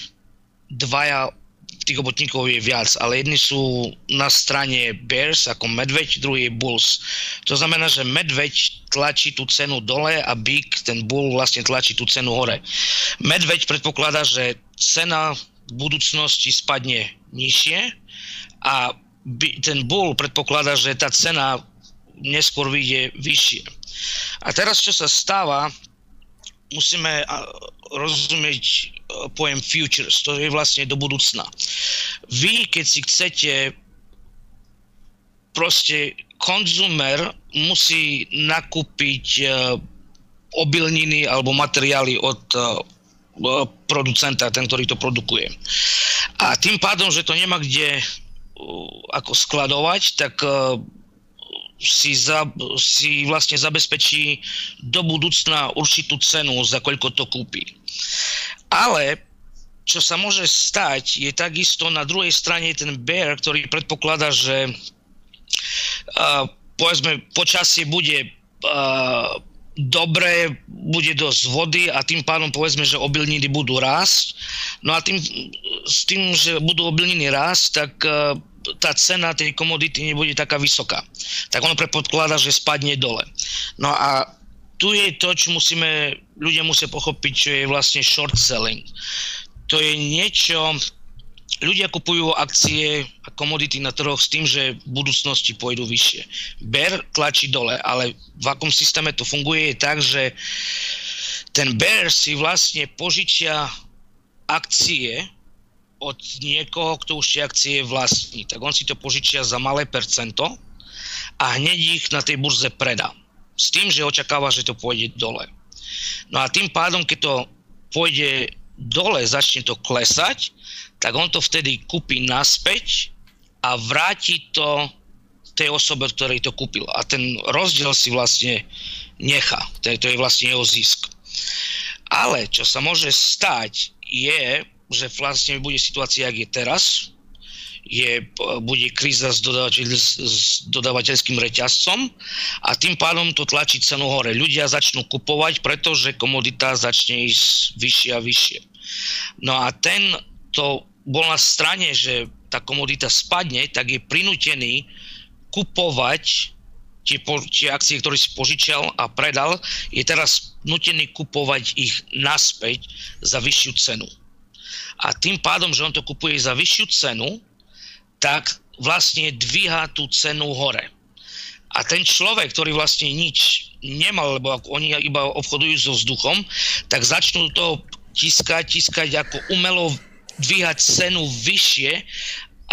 dvaja tých obotníkov je viac, ale jedni sú na strane Bears ako medveď, druhý je Bulls. To znamená, že medveď tlačí tú cenu dole a Big, ten Bull vlastne tlačí tú cenu hore. Medveď predpokladá, že cena v budúcnosti spadne nižšie a ten Bull predpokladá, že tá cena neskôr vyjde vyššie. A teraz, čo sa stáva, musíme rozumieť e, pojem futures, to je vlastne do budúcna. Vy, keď si chcete proste konzumer musí nakúpiť e, obilniny alebo materiály od e, producenta, ten, ktorý to produkuje. A tým pádom, že to nemá kde ako skladovať, tak si, za, si vlastne zabezpečí do budúcna určitú cenu, za koľko to kúpi. Ale čo sa môže stať, je takisto na druhej strane ten bear, ktorý predpokladá, že uh, povedzme počasie bude uh, dobre, bude dosť vody a tým pádom povedzme, že obilniny budú rásť. No a tým, s tým, že budú obilniny rásť, tak uh, tá cena tej komodity nebude taká vysoká. Tak ono predpokladá, že spadne dole. No a tu je to, čo musíme, ľudia musia pochopiť, čo je vlastne short selling. To je niečo, ľudia kupujú akcie a komodity na trhoch s tým, že v budúcnosti pôjdu vyššie. Bear tlačí dole, ale v akom systéme to funguje je tak, že ten bear si vlastne požičia akcie od niekoho, kto už tie akcie vlastní. Tak on si to požičia za malé percento a hneď ich na tej burze predá. S tým, že očakáva, že to pôjde dole. No a tým pádom, keď to pôjde dole, začne to klesať, tak on to vtedy kúpi naspäť a vráti to tej osobe, ktorej to kúpil. A ten rozdiel si vlastne nechá. To je, to je vlastne jeho zisk. Ale čo sa môže stať, je, že vlastne bude situácia, ak je teraz, je, bude kríza s, dodavateľ, s dodavateľským reťazcom a tým pádom to tlačí cenu hore. Ľudia začnú kupovať, pretože komodita začne ísť vyššie a vyššie. No a ten to bol na strane, že tá komodita spadne, tak je prinútený kupovať tie, tie akcie, ktoré si požičal a predal, je teraz nutený kupovať ich naspäť za vyššiu cenu a tým pádom, že on to kupuje za vyššiu cenu, tak vlastne dvíha tú cenu hore. A ten človek, ktorý vlastne nič nemal, lebo oni iba obchodujú so vzduchom, tak začnú to tiskať, tiskať ako umelo dvíhať cenu vyššie,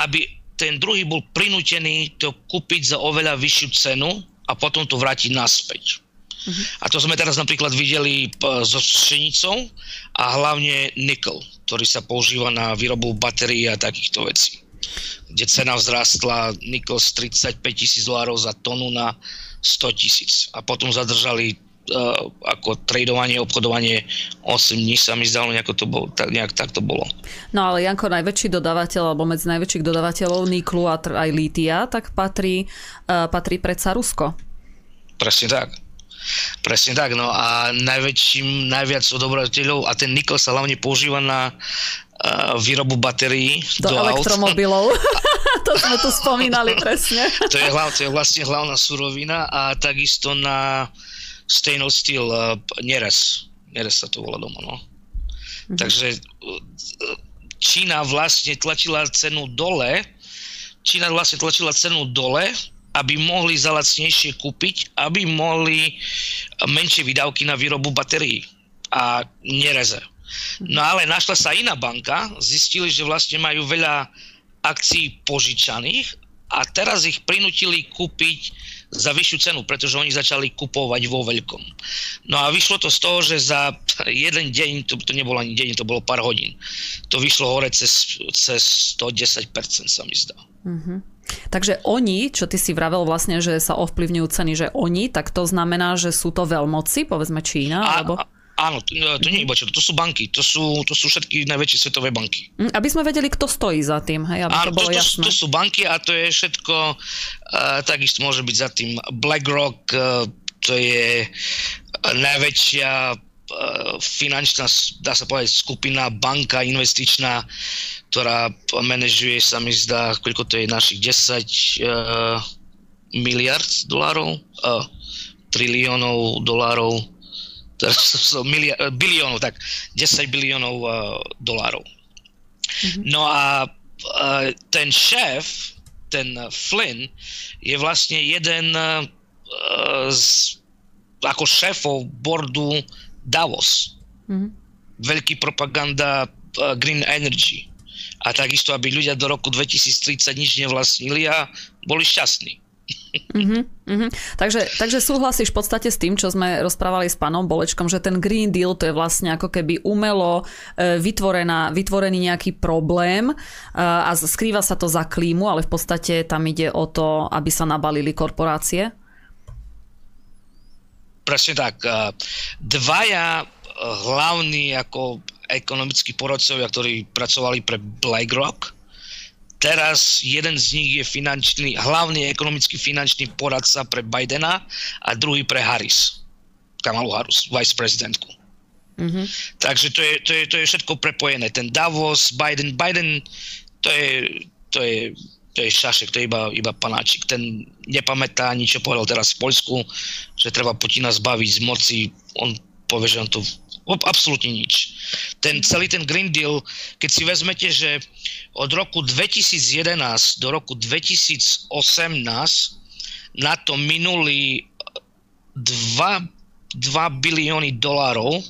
aby ten druhý bol prinútený to kúpiť za oveľa vyššiu cenu a potom to vrátiť naspäť. Uh-huh. A to sme teraz napríklad videli so pšenicou a hlavne nikel, ktorý sa používa na výrobu batérií a takýchto vecí. Kde cena vzrastla nikel z 35 tisíc dolárov za tonu na 100 tisíc. A potom zadržali uh, ako tradovanie, obchodovanie 8 dní sa mi zdalo, nejako to bolo, tak, nejak tak to bolo. No ale Janko, najväčší dodávateľ, alebo medzi najväčších dodávateľov niklu a aj lítia, tak patrí, uh, patrí predsa Rusko. Presne tak. Presne tak, no a najväčším, najviac odobrateľov a ten nikl sa hlavne používa na uh, výrobu batérií do, do elektromobilov. to sme tu spomínali presne. to, je hlav, to je vlastne hlavná surovina a takisto na stainless steel uh, neres. Neres sa to volá doma, no. Mhm. Takže Čína vlastne tlačila cenu dole, Čína vlastne tlačila cenu dole aby mohli za lacnejšie kúpiť, aby mohli menšie výdavky na výrobu batérií a nereze. No ale našla sa iná banka, zistili, že vlastne majú veľa akcií požičaných a teraz ich prinútili kúpiť za vyššiu cenu, pretože oni začali kupovať vo veľkom. No a vyšlo to z toho, že za jeden deň, to, to nebolo ani deň, to bolo pár hodín, to vyšlo hore cez, cez 110% sa mi zdá. Mm-hmm. Takže oni, čo ty si vravel vlastne, že sa ovplyvňujú ceny, že oni, tak to znamená, že sú to veľmoci, povedzme Čína, a, alebo... Áno, to, to nie je iba čo, to sú banky, to sú, to sú všetky najväčšie svetové banky. Mm, aby sme vedeli, kto stojí za tým, hej, aby áno, to bolo to, jasné. To, to sú banky a to je všetko, uh, takisto môže byť za tým BlackRock, uh, to je najväčšia finančná, dá sa povedať, skupina, banka investičná, ktorá manažuje, sa mi zdá, koľko to je našich 10 uh, miliard dolárov, uh, triliónov dolárov, miliard, biliónov, tak 10 biliónov uh, dolárov. Mm-hmm. No a uh, ten šéf, ten Flynn, je vlastne jeden uh, z, ako šéfov bordu Davos. Mm-hmm. Veľký propaganda uh, Green Energy a takisto, aby ľudia do roku 2030 nič nevlastnili a boli šťastní. Uh-huh, uh-huh. Takže, takže súhlasíš v podstate s tým, čo sme rozprávali s pánom Bolečkom, že ten Green Deal to je vlastne ako keby umelo e, vytvorená, vytvorený nejaký problém e, a skrýva sa to za klímu, ale v podstate tam ide o to, aby sa nabalili korporácie? Presne tak. E, dvaja hlavní ako ekonomickí poradcovia, ktorí pracovali pre BlackRock. Teraz jeden z nich je finančný, hlavný ekonomický finančný poradca pre Bidena a druhý pre Harris, Kamalu Harris, vice prezidentku. Mm-hmm. Takže to je, to, je, to je všetko prepojené. Ten Davos, Biden, Biden, to je, to je, to je šašek, to je iba, iba panáčik. Ten nepamätá ani, čo povedal teraz v Poľsku, že treba Putina zbaviť z moci. On povie, že on to absolútne nič. Ten celý ten Green Deal, keď si vezmete, že od roku 2011 do roku 2018 na to minuli 2, 2 bilióny dolárov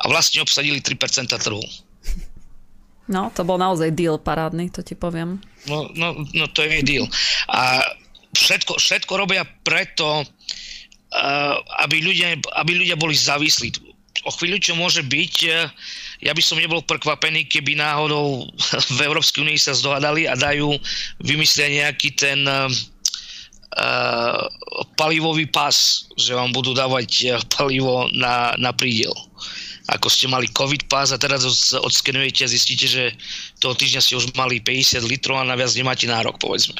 a vlastne obsadili 3% trhu. No, to bol naozaj deal parádny, to ti poviem. No, no, no to je deal. A všetko, všetko robia preto, uh, aby, ľudia, aby ľudia boli závislí o chvíľu, čo môže byť, e, ja by som nebol prekvapený, keby náhodou v Európskej únii sa zdohadali a dajú vymyslia nejaký ten uh, palivový pas, že vám budú dávať palivo na, na prídel. Ako ste mali COVID pas a teraz odskenujete a zistíte, že toho týždňa ste už mali 50 litrov a naviac nemáte nárok, povedzme.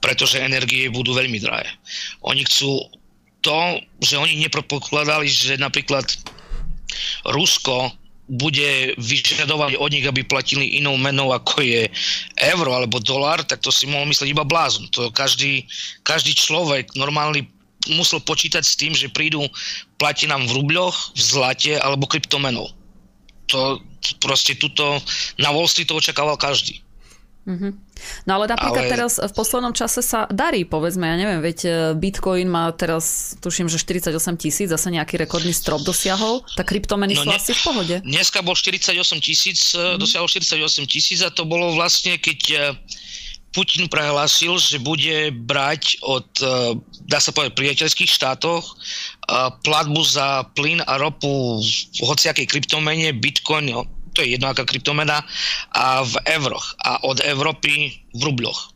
Pretože energie budú veľmi drahé. Oni chcú to, že oni nepredpokladali, že napríklad Rusko bude vyžadovať od nich, aby platili inou menou ako je euro alebo dolar, tak to si mohol myslieť iba blázon. To každý, každý človek normálny musel počítať s tým, že prídu platiť nám v rubľoch, v zlate alebo kryptomenou. To proste tuto na Wall Street to očakával každý. Mm-hmm. No ale napríklad ale... teraz v poslednom čase sa darí, povedzme, ja neviem, veď e, Bitcoin má teraz, tuším, že 48 tisíc, zase nejaký rekordný strop dosiahol, tak kryptomeny no sú ne, asi v pohode. Dneska bol 48 tisíc, mm-hmm. dosiahol 48 tisíc a to bolo vlastne, keď, e, Putin prehlásil, že bude brať od, dá sa povedať, priateľských štátoch platbu za plyn a ropu v hociakej kryptomene, bitcoin, no, to je jedno aká kryptomena, a v euroch a od Európy v rubloch.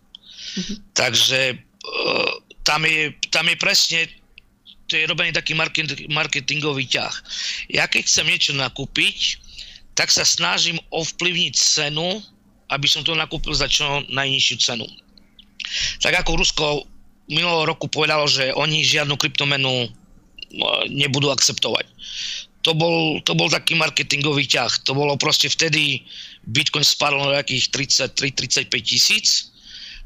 Mm-hmm. Takže e, tam je, tam je presne to je robený taký marketingový ťah. Ja keď chcem niečo nakúpiť, tak sa snažím ovplyvniť cenu aby som to nakúpil za čo najnižšiu cenu. Tak ako Rusko minulého roku povedalo, že oni žiadnu kryptomenu e, nebudú akceptovať. To bol, to bol taký marketingový ťah. To bolo proste vtedy Bitcoin spadol na nejakých 33-35 tisíc.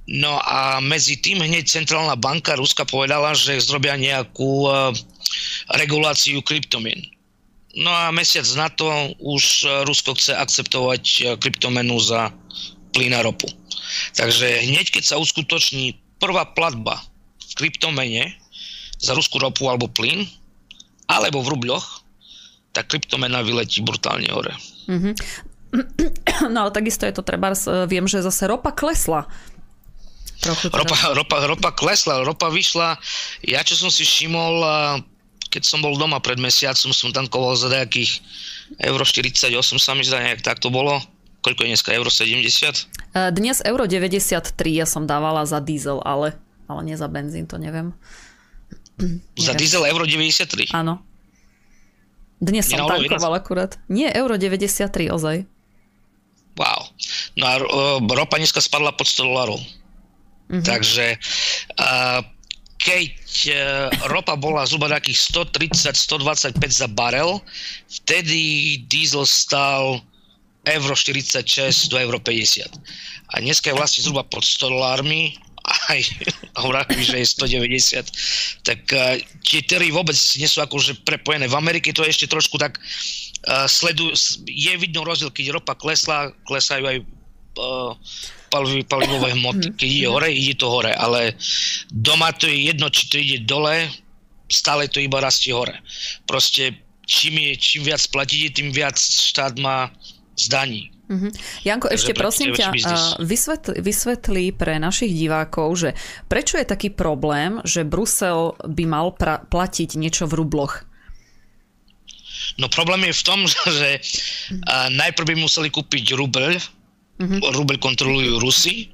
No a medzi tým hneď centrálna banka Ruska povedala, že zrobia nejakú uh, reguláciu kryptomien. No a mesiac na to už Rusko chce akceptovať kryptomenu za plyn a ropu. Takže hneď, keď sa uskutoční prvá platba v kryptomene za ruskú ropu alebo plyn, alebo v rubľoch, tak kryptomena vyletí brutálne hore. Mm-hmm. No ale takisto je to treba, viem, že zase ropa klesla. Trochu ropa, ropa, ropa klesla, ropa vyšla. Ja čo som si všimol, keď som bol doma pred mesiacom, som tankoval za nejakých euro 48, sa mi zdá, nejak tak to bolo koľko je dneska, euro 70? E, dnes euro 93 ja som dávala za diesel, ale, ale nie za benzín, to neviem. Za neviem. diesel euro 93? Áno. Dnes som tankoval akurát. Nie, euro 93 ozaj. Wow. No a uh, ropa dneska spadla pod 100 dolarov. Mm-hmm. Takže uh, keď uh, ropa bola zhruba takých 130-125 za barel, vtedy diesel stal euro 46 do euro 50. A dneska je vlastne zhruba pod 100 dolármi, aj hovorí, že je 190, tak uh, tie tery vôbec nie sú akože prepojené. V Amerike to je ešte trošku tak uh, sledujú, je vidno rozdiel, keď ropa klesla, klesajú aj uh, palivové hmoty. Keď ide hore, ide to hore, ale doma to je jedno, či to ide dole, stále to iba rastie hore. Proste čím, je, čím viac platíte, tým viac štát má zdaní. Uh-huh. Janko, Takže ešte prosím ťa, vysvetli, vysvetli pre našich divákov, že prečo je taký problém, že Brusel by mal pra- platiť niečo v rubloch? No problém je v tom, že uh, najprv by museli kúpiť rubel, uh-huh. rubel kontrolujú Rusy,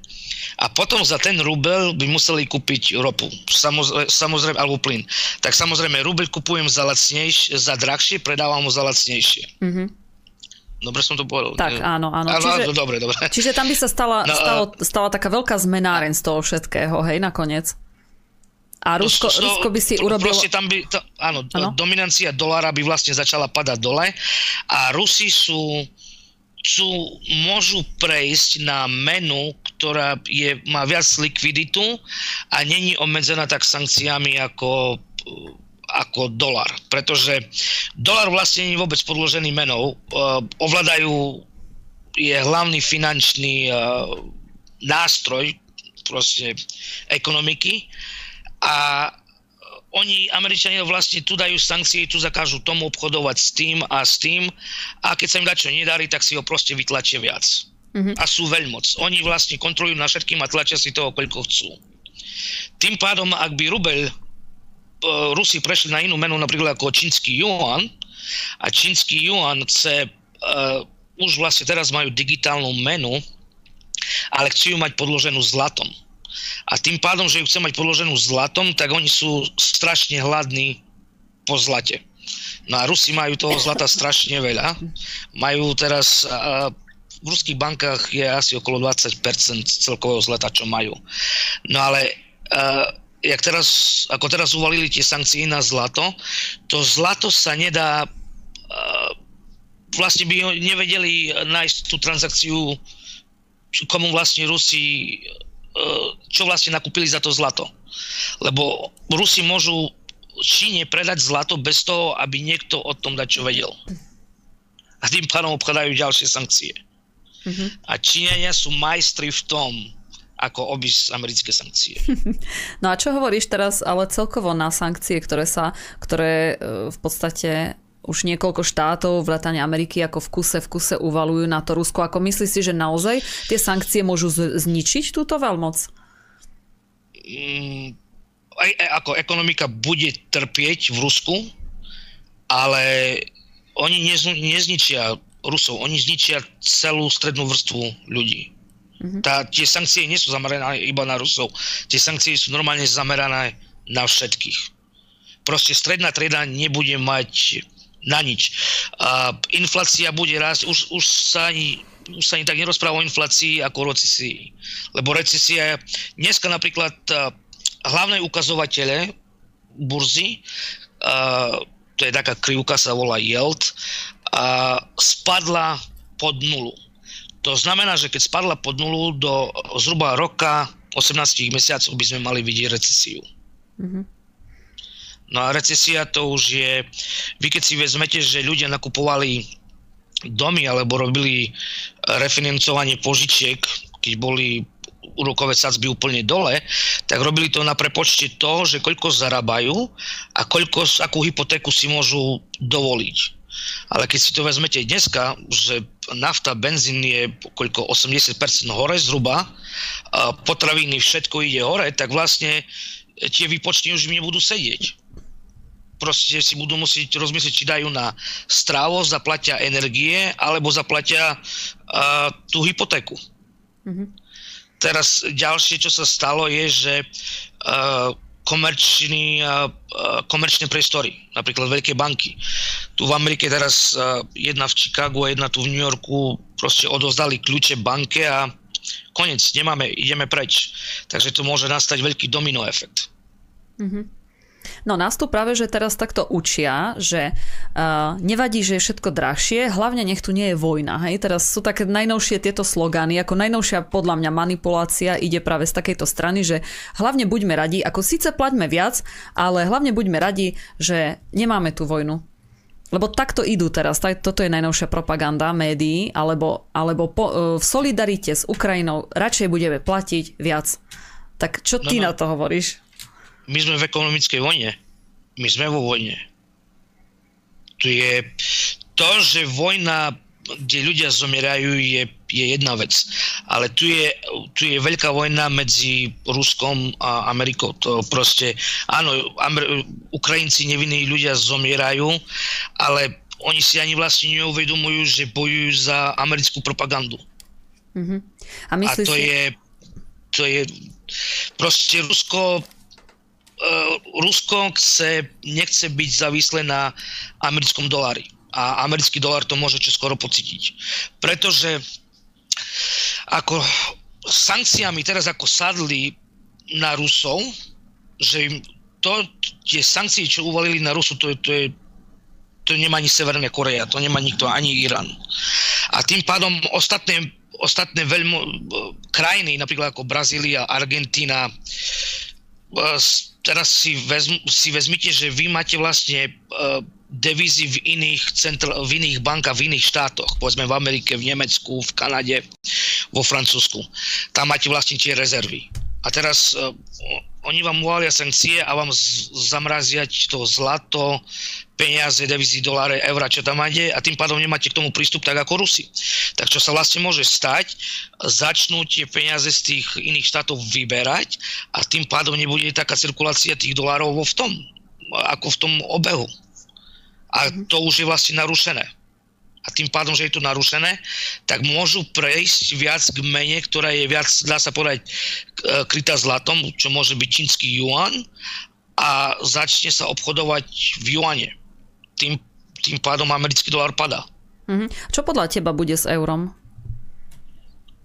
a potom za ten rubel by museli kúpiť ropu, samozrejme, samozrejme alebo plyn. Tak samozrejme, rubel kupujem za, lacnejšie, za drahšie, predávam ho za lacnejšie. Uh-huh. Dobre som to povedal. Tak, áno, áno. áno čiže, dobre, dobre. Čiže tam by sa stala, no, stalo, stala taká veľká zmenáren z toho všetkého, hej, nakoniec. A no, Rusko, no, Rusko by si urobilo... Proste tam by, to, áno, áno, dominancia dolára by vlastne začala padať dole a Rusi sú, sú môžu prejsť na menu, ktorá je, má viac likviditu a není obmedzená tak sankciami ako ako dolar, pretože dolar vlastne nie je vôbec podložený menou. Uh, ovládajú, je hlavný finančný uh, nástroj proste ekonomiky a oni, Američania vlastne tu dajú sankcie, tu zakážu tomu obchodovať s tým a s tým a keď sa im dá čo nedarí, tak si ho proste vytlačia viac. Mm-hmm. A sú veľmoc. Oni vlastne kontrolujú na všetkým a tlačia si toho, koľko chcú. Tým pádom, ak by rubel E, Rusi prešli na inú menu, napríklad ako čínsky yuan a čínsky yuan chce, uh, už vlastne teraz majú digitálnu menu, ale chcú ju mať podloženú zlatom. A tým pádom, že ju chce mať podloženú zlatom, tak oni sú strašne hladní po zlate. No a Rusi majú toho zlata strašne veľa. Majú teraz, uh, v ruských bankách je asi okolo 20% celkového zlata, čo majú. No ale uh, jak teraz, ako teraz uvalili tie sankcie na zlato, to zlato sa nedá, vlastne by nevedeli nájsť tú transakciu, komu vlastne Rusi, uh, čo vlastne nakúpili za to zlato. Lebo Rusi môžu Číne predať zlato bez toho, aby niekto o tom dať čo vedel. A tým pádom obchadajú ďalšie sankcie. Mm-hmm. A Číňania sú majstri v tom, ako obísť americké sankcie. No a čo hovoríš teraz ale celkovo na sankcie, ktoré sa, ktoré e, v podstate už niekoľko štátov, vrátane Ameriky, ako v kuse v kuse uvalujú na to Rusko. Ako myslíš si, že naozaj tie sankcie môžu zničiť túto veľmoc? Mm, aj, ako ekonomika bude trpieť v Rusku, ale oni nezničia Rusov, oni zničia celú strednú vrstvu ľudí. Mm-hmm. Tá, tie sankcie nie sú zamerané iba na Rusov, tie sankcie sú normálne zamerané na všetkých. Proste stredná trieda nebude mať na nič. A inflácia bude rásť, už, už sa ani už sa ani tak nerozpráva o inflácii ako o recesii. Lebo recesia, dneska napríklad hlavné ukazovatele burzy, to je taká krivka, sa volá yield, spadla pod nulu. To znamená, že keď spadla pod nulu do zhruba roka 18 mesiacov by sme mali vidieť recesiu. Mm-hmm. No a recesia to už je, vy keď si vezmete, že ľudia nakupovali domy alebo robili refinancovanie požičiek, keď boli úrokové sadzby úplne dole, tak robili to na prepočte toho, že koľko zarábajú a koľko, akú hypotéku si môžu dovoliť. Ale keď si to vezmete dneska, že nafta, benzín je koľko 80% hore zhruba, a potraviny, všetko ide hore, tak vlastne tie výpočty už im nebudú sedieť. Proste si budú musieť rozmyslieť, či dajú na strávo, zaplatia energie, alebo zaplatia uh, tú hypotéku. Mm-hmm. Teraz ďalšie, čo sa stalo, je, že uh, komerčný, komerčné priestory, napríklad veľké banky. Tu v Amerike teraz jedna v Chicagu a jedna tu v New Yorku proste odozdali kľúče banke a konec, nemáme, ideme preč. Takže to môže nastať veľký domino efekt. Mm-hmm. No nás tu práve, že teraz takto učia, že uh, nevadí, že je všetko drahšie, hlavne nech tu nie je vojna. Hej? Teraz sú také najnovšie tieto slogany, ako najnovšia podľa mňa manipulácia ide práve z takejto strany, že hlavne buďme radi, ako síce plaťme viac, ale hlavne buďme radi, že nemáme tú vojnu. Lebo takto idú teraz, tak, toto je najnovšia propaganda médií, alebo, alebo po, uh, v solidarite s Ukrajinou radšej budeme platiť viac. Tak čo ty no, no. na to hovoríš? My sme v ekonomickej vojne. My sme vo vojne. Tu je to, že vojna, kde ľudia zomierajú, je, je jedna vec. Ale tu je, tu je veľká vojna medzi Ruskom a Amerikou. To proste, áno, Amer- Ukrajinci, nevinní ľudia zomierajú, ale oni si ani vlastne neuvedomujú, že bojujú za americkú propagandu. Mm-hmm. A, a to si... je to je proste Rusko Rusko chce, nechce byť závislé na americkom dolári. A americký dolár to môže skoro pocítiť. Pretože ako sankciami teraz ako sadli na Rusov, že im to, tie sankcie, čo uvalili na Rusu, to, to je to nemá ani Severná Korea, to nemá nikto, ani Irán. A tým pádom ostatné, ostatné veľmi krajiny, napríklad ako Brazília, Argentína, eh, teraz si, vezm, si vezmite, že vy máte vlastne uh, devízy v iných, centr, v iných bankách, v iných štátoch, povedzme v Amerike, v Nemecku, v Kanade, vo Francúzsku. Tam máte vlastne tie rezervy. A teraz uh, oni vám uvalia sankcie a vám z- zamrazia to zlato, peniaze, devizy, doláre, eura, čo tam máte a tým pádom nemáte k tomu prístup tak ako Rusi. Tak čo sa vlastne môže stať, začnú tie peniaze z tých iných štátov vyberať a tým pádom nebude taká cirkulácia tých dolárov vo v tom, ako v tom obehu. A mhm. to už je vlastne narušené. A tým pádom, že je to narušené, tak môžu prejsť viac k mene, ktorá je viac, dá sa povedať, e, krytá zlatom, čo môže byť čínsky yuan a začne sa obchodovať v juane tým, tým pádom americký dolár padá. Mm-hmm. Čo podľa teba bude s eurom?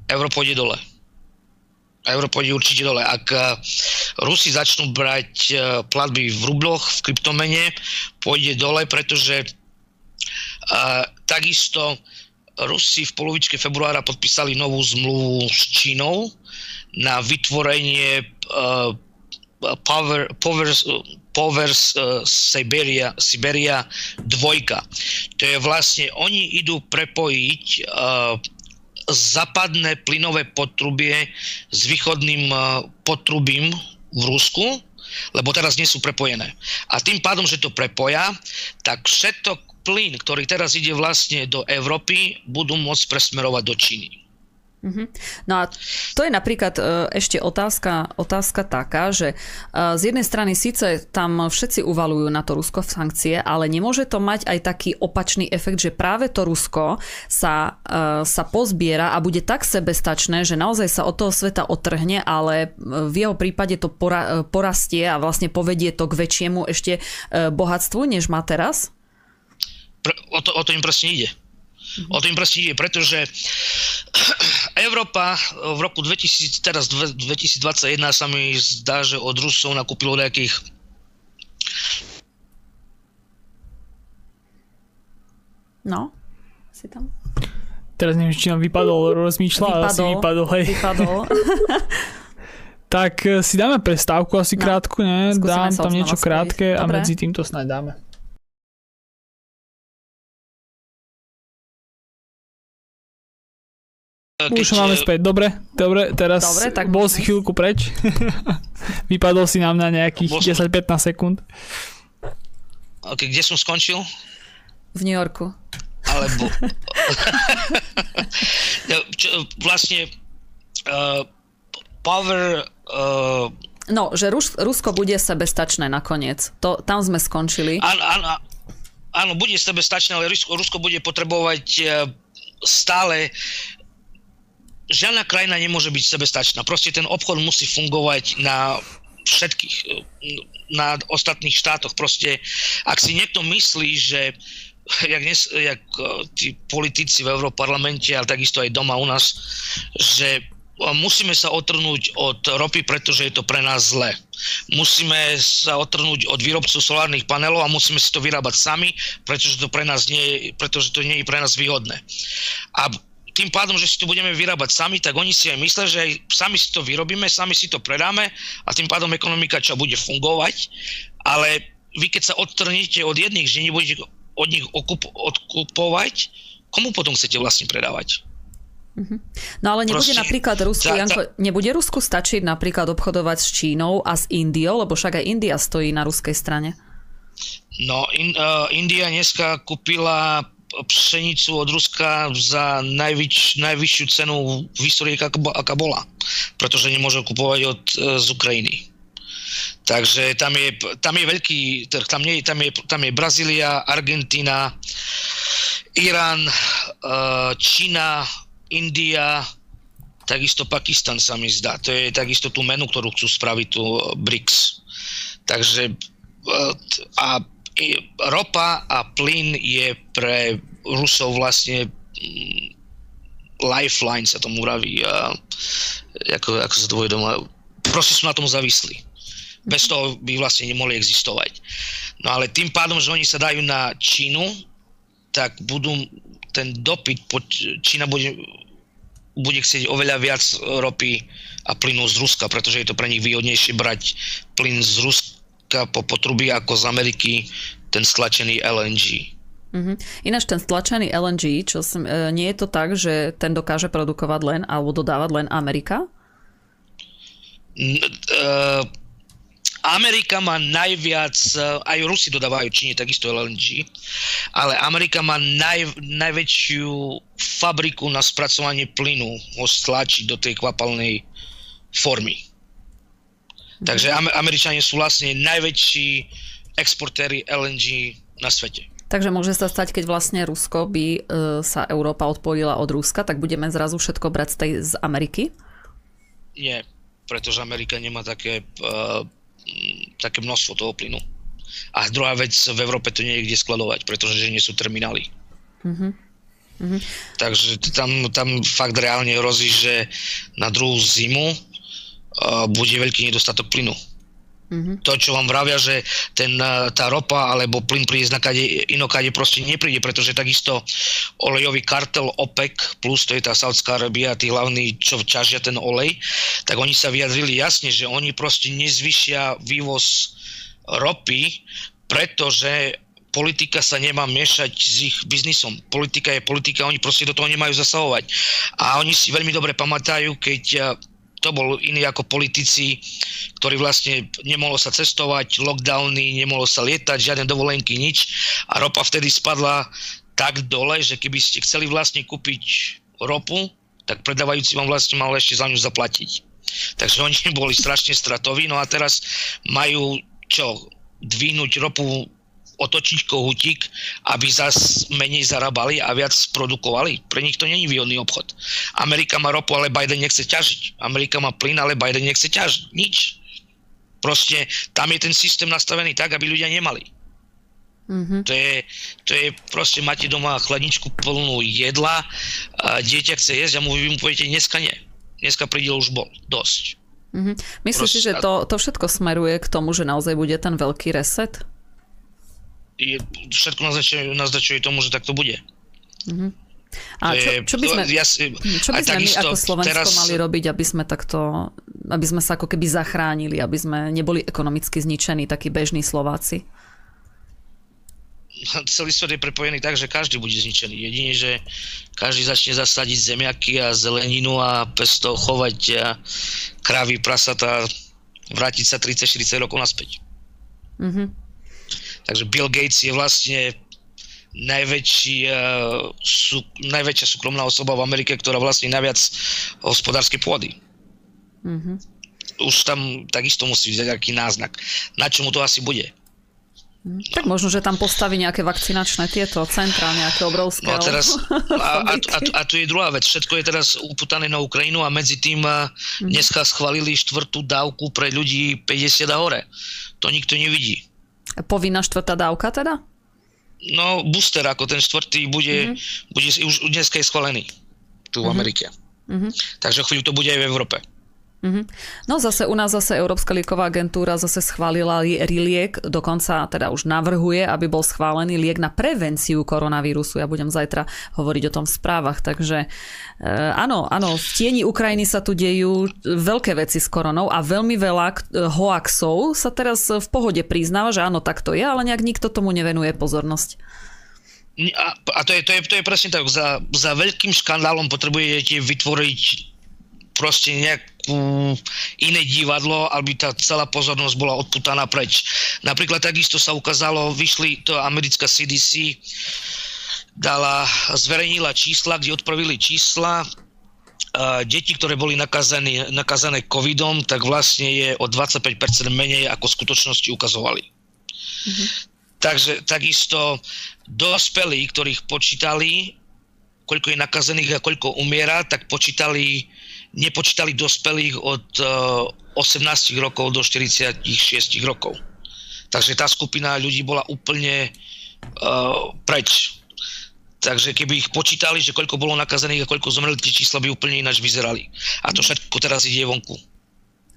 Euro pôjde dole. Euro pôjde určite dole. Ak uh, Rusi začnú brať uh, platby v rubloch, v kryptomene, pôjde dole, pretože uh, takisto Rusi v polovičke februára podpísali novú zmluvu s Čínou na vytvorenie Power, Power, Povers uh, Siberia, Siberia 2. To je vlastne, oni idú prepojiť uh, západné plynové potrubie s východným uh, potrubím v Rusku, lebo teraz nie sú prepojené. A tým pádom, že to prepoja, tak všetko plyn, ktorý teraz ide vlastne do Európy, budú môcť presmerovať do Číny. Mm-hmm. No a to je napríklad e, ešte otázka, otázka taká, že e, z jednej strany síce tam všetci uvalujú na to Rusko sankcie, ale nemôže to mať aj taký opačný efekt, že práve to Rusko sa, e, sa pozbiera a bude tak sebestačné, že naozaj sa od toho sveta otrhne, ale v jeho prípade to pora, porastie a vlastne povedie to k väčšiemu ešte bohatstvu, než má teraz? O to, o to im presne ide. O to im proste ide, pretože Európa v roku 2000, teraz 2021 sa mi zdá, že od Rusov nakúpilo nejakých No, si tam. Teraz neviem, či nám vypadol, rozmýšľa, ale asi vypadol, hej. Vypadol. tak eh, si dáme prestávku asi no, krátku, ne? Dám tam niečo krátke a medzi týmto snáď dáme. Keď... Už máme späť, dobre, dobre, teraz dobre, tak bol si chvíľku preč. Vypadol si nám na nejakých 10-15 sekúnd. Ok, kde som skončil? V New Yorku. Alebo... Čo, vlastne uh, power... Uh... No, že Rus- Rusko bude sebestačné nakoniec. To, tam sme skončili. Áno, áno, áno bude sebestačné, ale Rusko, Rusko bude potrebovať uh, stále žiadna krajina nemôže byť sebestačná. Proste ten obchod musí fungovať na všetkých, na ostatných štátoch. Proste, ak si niekto myslí, že jak, dnes, jak eh, tí politici v Európarlamente, ale takisto aj doma u nás, že musíme sa otrhnúť od ropy, pretože je to pre nás zle. Musíme sa otrhnúť od výrobcov solárnych panelov a musíme si to vyrábať sami, pretože to pre nás nie pretože to nie je pre nás výhodné. A tým pádom, že si to budeme vyrábať sami, tak oni si aj myslia, že aj sami si to vyrobíme, sami si to predáme a tým pádom ekonomika čo bude fungovať, ale vy keď sa odtrhnete od jedných, že nebudete od nich okup- odkupovať, komu potom chcete vlastne predávať? Mhm. No ale nebude Proste, napríklad Rusku, tá, Janko, nebude Rusku stačiť napríklad obchodovať s Čínou a s Indiou, lebo však aj India stojí na ruskej strane. No, in, uh, India dneska kúpila pšenicu od Ruska za najvyč, najvyššiu cenu v histórii, aká bola. Pretože nemôže kupovať od, e, z Ukrajiny. Takže tam je, tam je veľký trh. Tam, nie, tam, je, tam je Brazília, Argentína, Irán, e, Čína, India, takisto Pakistan sa mi zdá. To je takisto tú menu, ktorú chcú spraviť, tu BRICS. Takže e, a ropa a plyn je pre Rusov vlastne mm, lifeline sa tomu uraví. A, ako, ako sa povie doma. Proste sú na tom závislí. Bez toho by vlastne nemohli existovať. No ale tým pádom, že oni sa dajú na Čínu, tak budú ten dopyt, Čína bude, bude chcieť oveľa viac ropy a plynu z Ruska, pretože je to pre nich výhodnejšie brať plyn z Ruska po potrubí ako z Ameriky ten stlačený LNG. Mm-hmm. Ináč ten stlačený LNG, čo som, e, nie je to tak, že ten dokáže produkovať len alebo dodávať len Amerika? N- uh, Amerika má najviac, uh, aj Rusi dodávajú Číne takisto LNG, ale Amerika má naj, najväčšiu fabriku na spracovanie plynu, ho stlačiť do tej kvapalnej formy. Takže Američania sú vlastne najväčší exportéry LNG na svete. Takže môže sa stať, keď vlastne Rusko by e, sa Európa odpojila od Ruska, tak budeme zrazu všetko brať z, tej, z Ameriky? Nie, pretože Amerika nemá také, uh, také množstvo toho plynu. A druhá vec, v Európe to nie je kde skladovať, pretože nie sú terminály. Uh-huh. Uh-huh. Takže tam, tam fakt reálne hrozí, že na druhú zimu bude veľký nedostatok plynu. Mm-hmm. To, čo vám vravia, že ten, tá ropa alebo plyn príde na kade, inokade proste nepríde, pretože takisto olejový kartel OPEC, plus to je tá Saudská Arabia, tí hlavní, čo ťažia ten olej, tak oni sa vyjadrili jasne, že oni proste nezvyšia vývoz ropy, pretože politika sa nemá miešať s ich biznisom. Politika je politika, oni proste do toho nemajú zasahovať. A oni si veľmi dobre pamätajú, keď to bol iný ako politici, ktorý vlastne nemohlo sa cestovať, lockdowny, nemohlo sa lietať, žiadne dovolenky, nič. A ropa vtedy spadla tak dole, že keby ste chceli vlastne kúpiť ropu, tak predávajúci vám vlastne mal ešte za ňu zaplatiť. Takže oni boli strašne stratoví, no a teraz majú čo, dvihnúť ropu otočiť kohutík, aby zas menej zarábali a viac produkovali. Pre nich to není výhodný obchod. Amerika má ropu, ale Biden nechce ťažiť. Amerika má plyn, ale Biden nechce ťažiť. Nič. Proste tam je ten systém nastavený tak, aby ľudia nemali. Mm-hmm. To, je, to je proste, máte doma chladničku plnú jedla, a dieťa chce jesť a mu vy mu poviete, dneska nie. Dneska príde už bol. Dosť. Mm-hmm. Myslíš si, že to, to všetko smeruje k tomu, že naozaj bude ten veľký reset? Je, všetko naznačuje, naznačuje tomu, že tak to bude. Mm-hmm. A čo, čo by sme, ja si, čo by sme my ako Slovensko teraz... mali robiť, aby sme takto, aby sme sa ako keby zachránili, aby sme neboli ekonomicky zničení, takí bežní Slováci? Celý svet je prepojený tak, že každý bude zničený. Jedine, že každý začne zasadiť zemiaky a zeleninu a pesto chovať a kravy, prasata, vrátiť sa 30-40 rokov naspäť. Mm-hmm. Takže Bill Gates je vlastne najväčší, uh, sú, najväčšia súkromná osoba v Amerike, ktorá vlastní najviac hospodárskej pôdy. Mm-hmm. Už tam takisto musí vziať nejaký náznak. Na čomu to asi bude? No. Tak možno, že tam postaví nejaké vakcinačné tieto centra, nejaké obrovské. No a, teraz, a, a, a, a tu je druhá vec. Všetko je teraz uputané na Ukrajinu a medzi tým mm. dneska schválili štvrtú dávku pre ľudí 50 a hore. To nikto nevidí. Povinná štvrtá dávka teda? No, booster ako ten štvrtý bude, mm-hmm. bude už dneska je schválený tu v mm-hmm. Amerike. Mm-hmm. Takže chvíľu to bude aj v Európe. Mm-hmm. No zase u nás zase Európska lieková agentúra zase schválila liek, dokonca teda už navrhuje, aby bol schválený liek na prevenciu koronavírusu. Ja budem zajtra hovoriť o tom v správach, takže e, áno, áno, v tieni Ukrajiny sa tu dejú veľké veci s koronou a veľmi veľa hoaxov sa teraz v pohode priznáva, že áno, tak to je, ale nejak nikto tomu nevenuje pozornosť. A, a to, je, to, je, to je presne tak, za, za veľkým škandálom potrebujete vytvoriť proste nejakú iné divadlo, aby tá celá pozornosť bola odputaná preč. Napríklad takisto sa ukázalo, vyšli to americká CDC, dala, zverejnila čísla, kde odpravili čísla, deti, ktoré boli nakazené, nakazené covidom, tak vlastne je o 25% menej, ako v skutočnosti ukazovali. Mm-hmm. Takže takisto dospelí, ktorých počítali, koľko je nakazených a koľko umiera, tak počítali nepočítali dospelých od 18 eh, rokov do 46 rokov. Takže tá skupina ľudí bola úplne uh, preč. Takže keby ich počítali, že koľko bolo nakazených a koľko zomreli, tie čísla by úplne ináč vyzerali. A to všetko teraz ide vonku.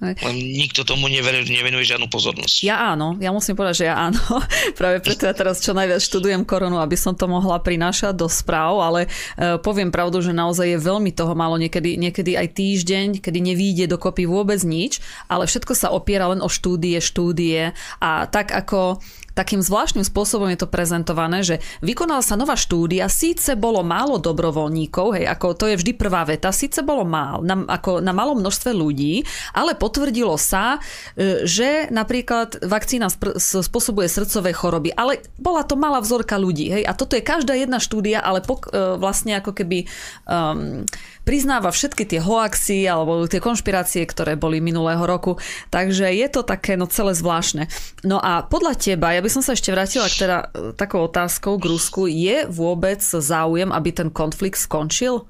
Len nikto tomu nevenuje, nevenuje žiadnu pozornosť. Ja áno, ja musím povedať, že ja áno. Práve preto ja teraz čo najviac študujem koronu, aby som to mohla prinášať do správ, ale uh, poviem pravdu, že naozaj je veľmi toho málo, niekedy, niekedy aj týždeň, kedy nevíde dokopy vôbec nič, ale všetko sa opiera len o štúdie, štúdie a tak ako takým zvláštnym spôsobom je to prezentované, že vykonala sa nová štúdia, síce bolo málo dobrovoľníkov, hej, ako to je vždy prvá veta, síce bolo málo, na, ako na malom množstve ľudí, ale potvrdilo sa, e, že napríklad vakcína spôsobuje srdcové choroby, ale bola to malá vzorka ľudí, hej, a toto je každá jedna štúdia, ale pok, e, vlastne ako keby um, priznáva všetky tie hoaxy alebo tie konšpirácie, ktoré boli minulého roku. Takže je to také no celé zvláštne. No a podľa teba, ja by som sa ešte vrátila k teda e, takou otázkou k Rusku, je vôbec záujem, aby ten konflikt skončil?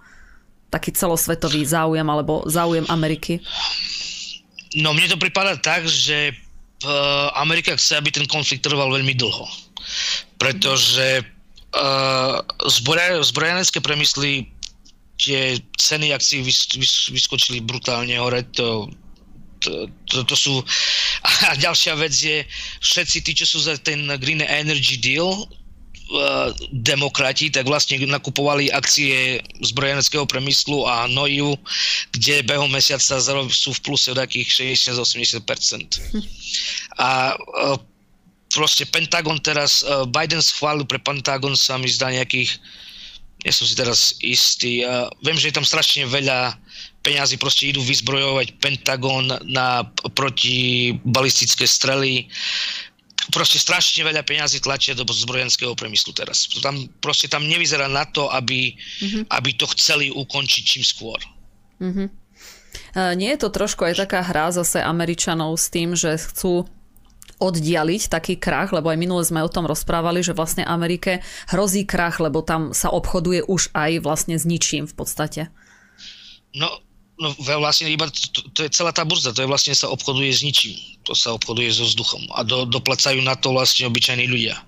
Taký celosvetový záujem alebo záujem Ameriky? No mne to pripadá tak, že e, Amerika chce, aby ten konflikt trval veľmi dlho. Pretože uh, zbrojanecké premysly tie ceny akcií vys, vys, vyskočili brutálne hore, to, to, to, to sú... A ďalšia vec je, všetci tí, čo sú za ten Green Energy Deal, uh, demokrati, tak vlastne nakupovali akcie zbrojeneckého premyslu a Noiu, kde behom mesiaca sú v pluse od takých 60-80%. A uh, proste Pentagon teraz, uh, Biden schválil pre Pentagon sa mi zdá nejakých Nie som si teraz istý. Uh, viem, že je tam strašne veľa peňazí, proste idú vyzbrojovať Pentagon na protibalistické strely. Proste strašne veľa peňazí tlačia do zbrojenského priemyslu teraz. Tam, proste tam nevyzerá na to, aby, mm-hmm. aby to chceli ukončiť čím skôr. Mm-hmm. Nie je to trošku aj taká hra zase Američanov s tým, že chcú oddialiť taký krach, lebo aj minule sme o tom rozprávali, že vlastne Amerike hrozí krach, lebo tam sa obchoduje už aj vlastne s ničím v podstate. No, no vlastne iba to, to je celá tá burza, to je vlastne sa obchoduje s ničím. To sa obchoduje so vzduchom a do, doplacajú na to vlastne obyčajní ľudia.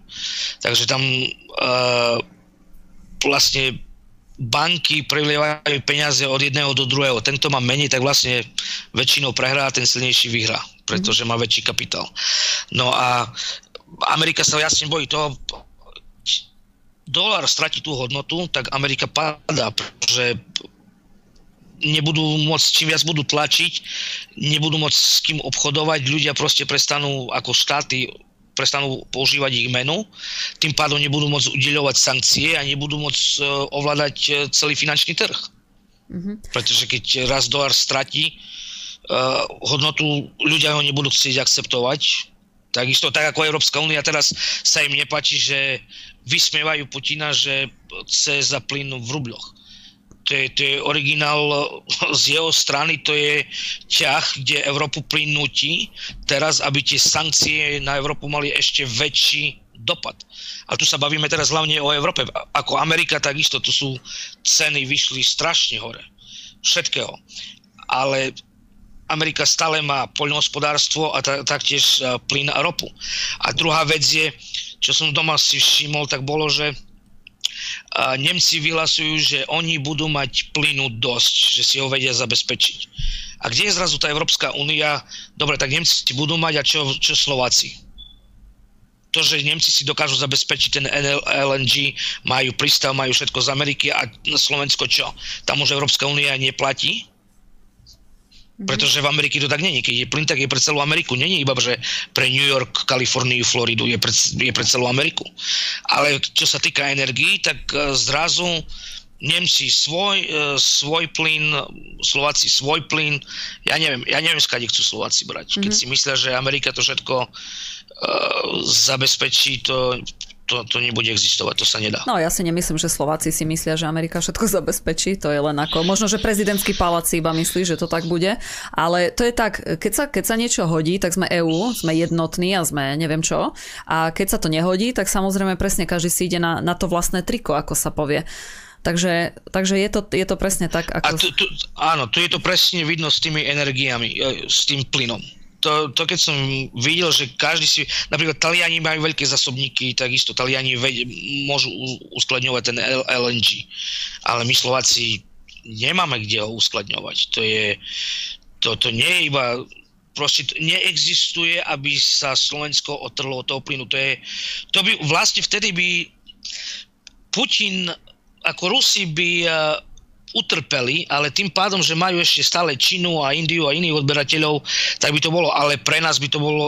Takže tam uh, vlastne banky prelievajú peniaze od jedného do druhého. Tento má menej, tak vlastne väčšinou prehrá ten silnejší vyhrá pretože má väčší kapitál. No a Amerika sa jasne bojí toho, dolar stratí tú hodnotu, tak Amerika padá, pretože nebudú môcť, čím viac budú tlačiť, nebudú môcť s kým obchodovať, ľudia proste prestanú ako štáty prestanú používať ich menu, tým pádom nebudú môcť udeľovať sankcie a nebudú môcť e, ovládať e, celý finančný trh. Mm-hmm. Pretože keď raz dolar stratí, uh, hodnotu ľudia ho nebudú chcieť akceptovať. Takisto tak ako Európska únia teraz sa im nepáči, že vysmievajú Putina, že chce za plyn v rubloch. To je, to je originál z jeho strany, to je ťah, kde Európu plyn nutí teraz, aby tie sankcie na Európu mali ešte väčší dopad. A tu sa bavíme teraz hlavne o Európe. Ako Amerika takisto, tu sú ceny vyšli strašne hore. Všetkého. Ale Amerika stále má poľnohospodárstvo a taktiež e, plyn a ropu. A druhá vec je, čo som doma si všimol, tak bolo, že e, Nemci vyhlasujú, že oni budú mať plynu dosť, že si ho vedia zabezpečiť. A kde je zrazu tá Európska únia? Dobre, tak Nemci budú mať a čo, čo Slováci? To, že Nemci si dokážu zabezpečiť ten LNG, majú prístav, majú všetko z Ameriky a Slovensko čo? Tam už Európska únia neplatí? Mhm. Pretože v Amerike to tak není. Keď je plyn, tak je pre celú Ameriku. Není iba, že pre New York, Kaliforniu, Floridu je pre, je pre celú Ameriku. Ale čo sa týka energií, tak e, zrazu Nemci svoj, e, svoj plyn, Slováci svoj plyn. Ja neviem, ja neviem, skade chcú Slováci brať. Keď mm-hmm. si myslia, že Amerika to všetko uh, zabezpečí, to to, to nebude existovať, to sa nedá. No ja si nemyslím, že Slováci si myslia, že Amerika všetko zabezpečí, to je len ako, možno, že prezidentský palác si iba myslí, že to tak bude, ale to je tak, keď sa, keď sa niečo hodí, tak sme EÚ, sme jednotní a sme neviem čo, a keď sa to nehodí, tak samozrejme presne každý si ide na, na to vlastné triko, ako sa povie. Takže, takže je, to, je to presne tak, ako... A tu, tu, áno, tu je to presne vidno s tými energiami, e, s tým plynom to, to keď som videl, že každý si, napríklad Taliani majú veľké zasobníky, takisto Taliani ved, môžu uskladňovať ten LNG, ale my Slováci nemáme kde ho uskladňovať. To je, to, to nie je iba proste neexistuje, aby sa Slovensko otrlo od toho plynu. To, je, to by vlastne vtedy by Putin ako Rusi by utrpeli, ale tým pádom, že majú ešte stále Čínu a Indiu a iných odberateľov, tak by to bolo, ale pre nás by to bolo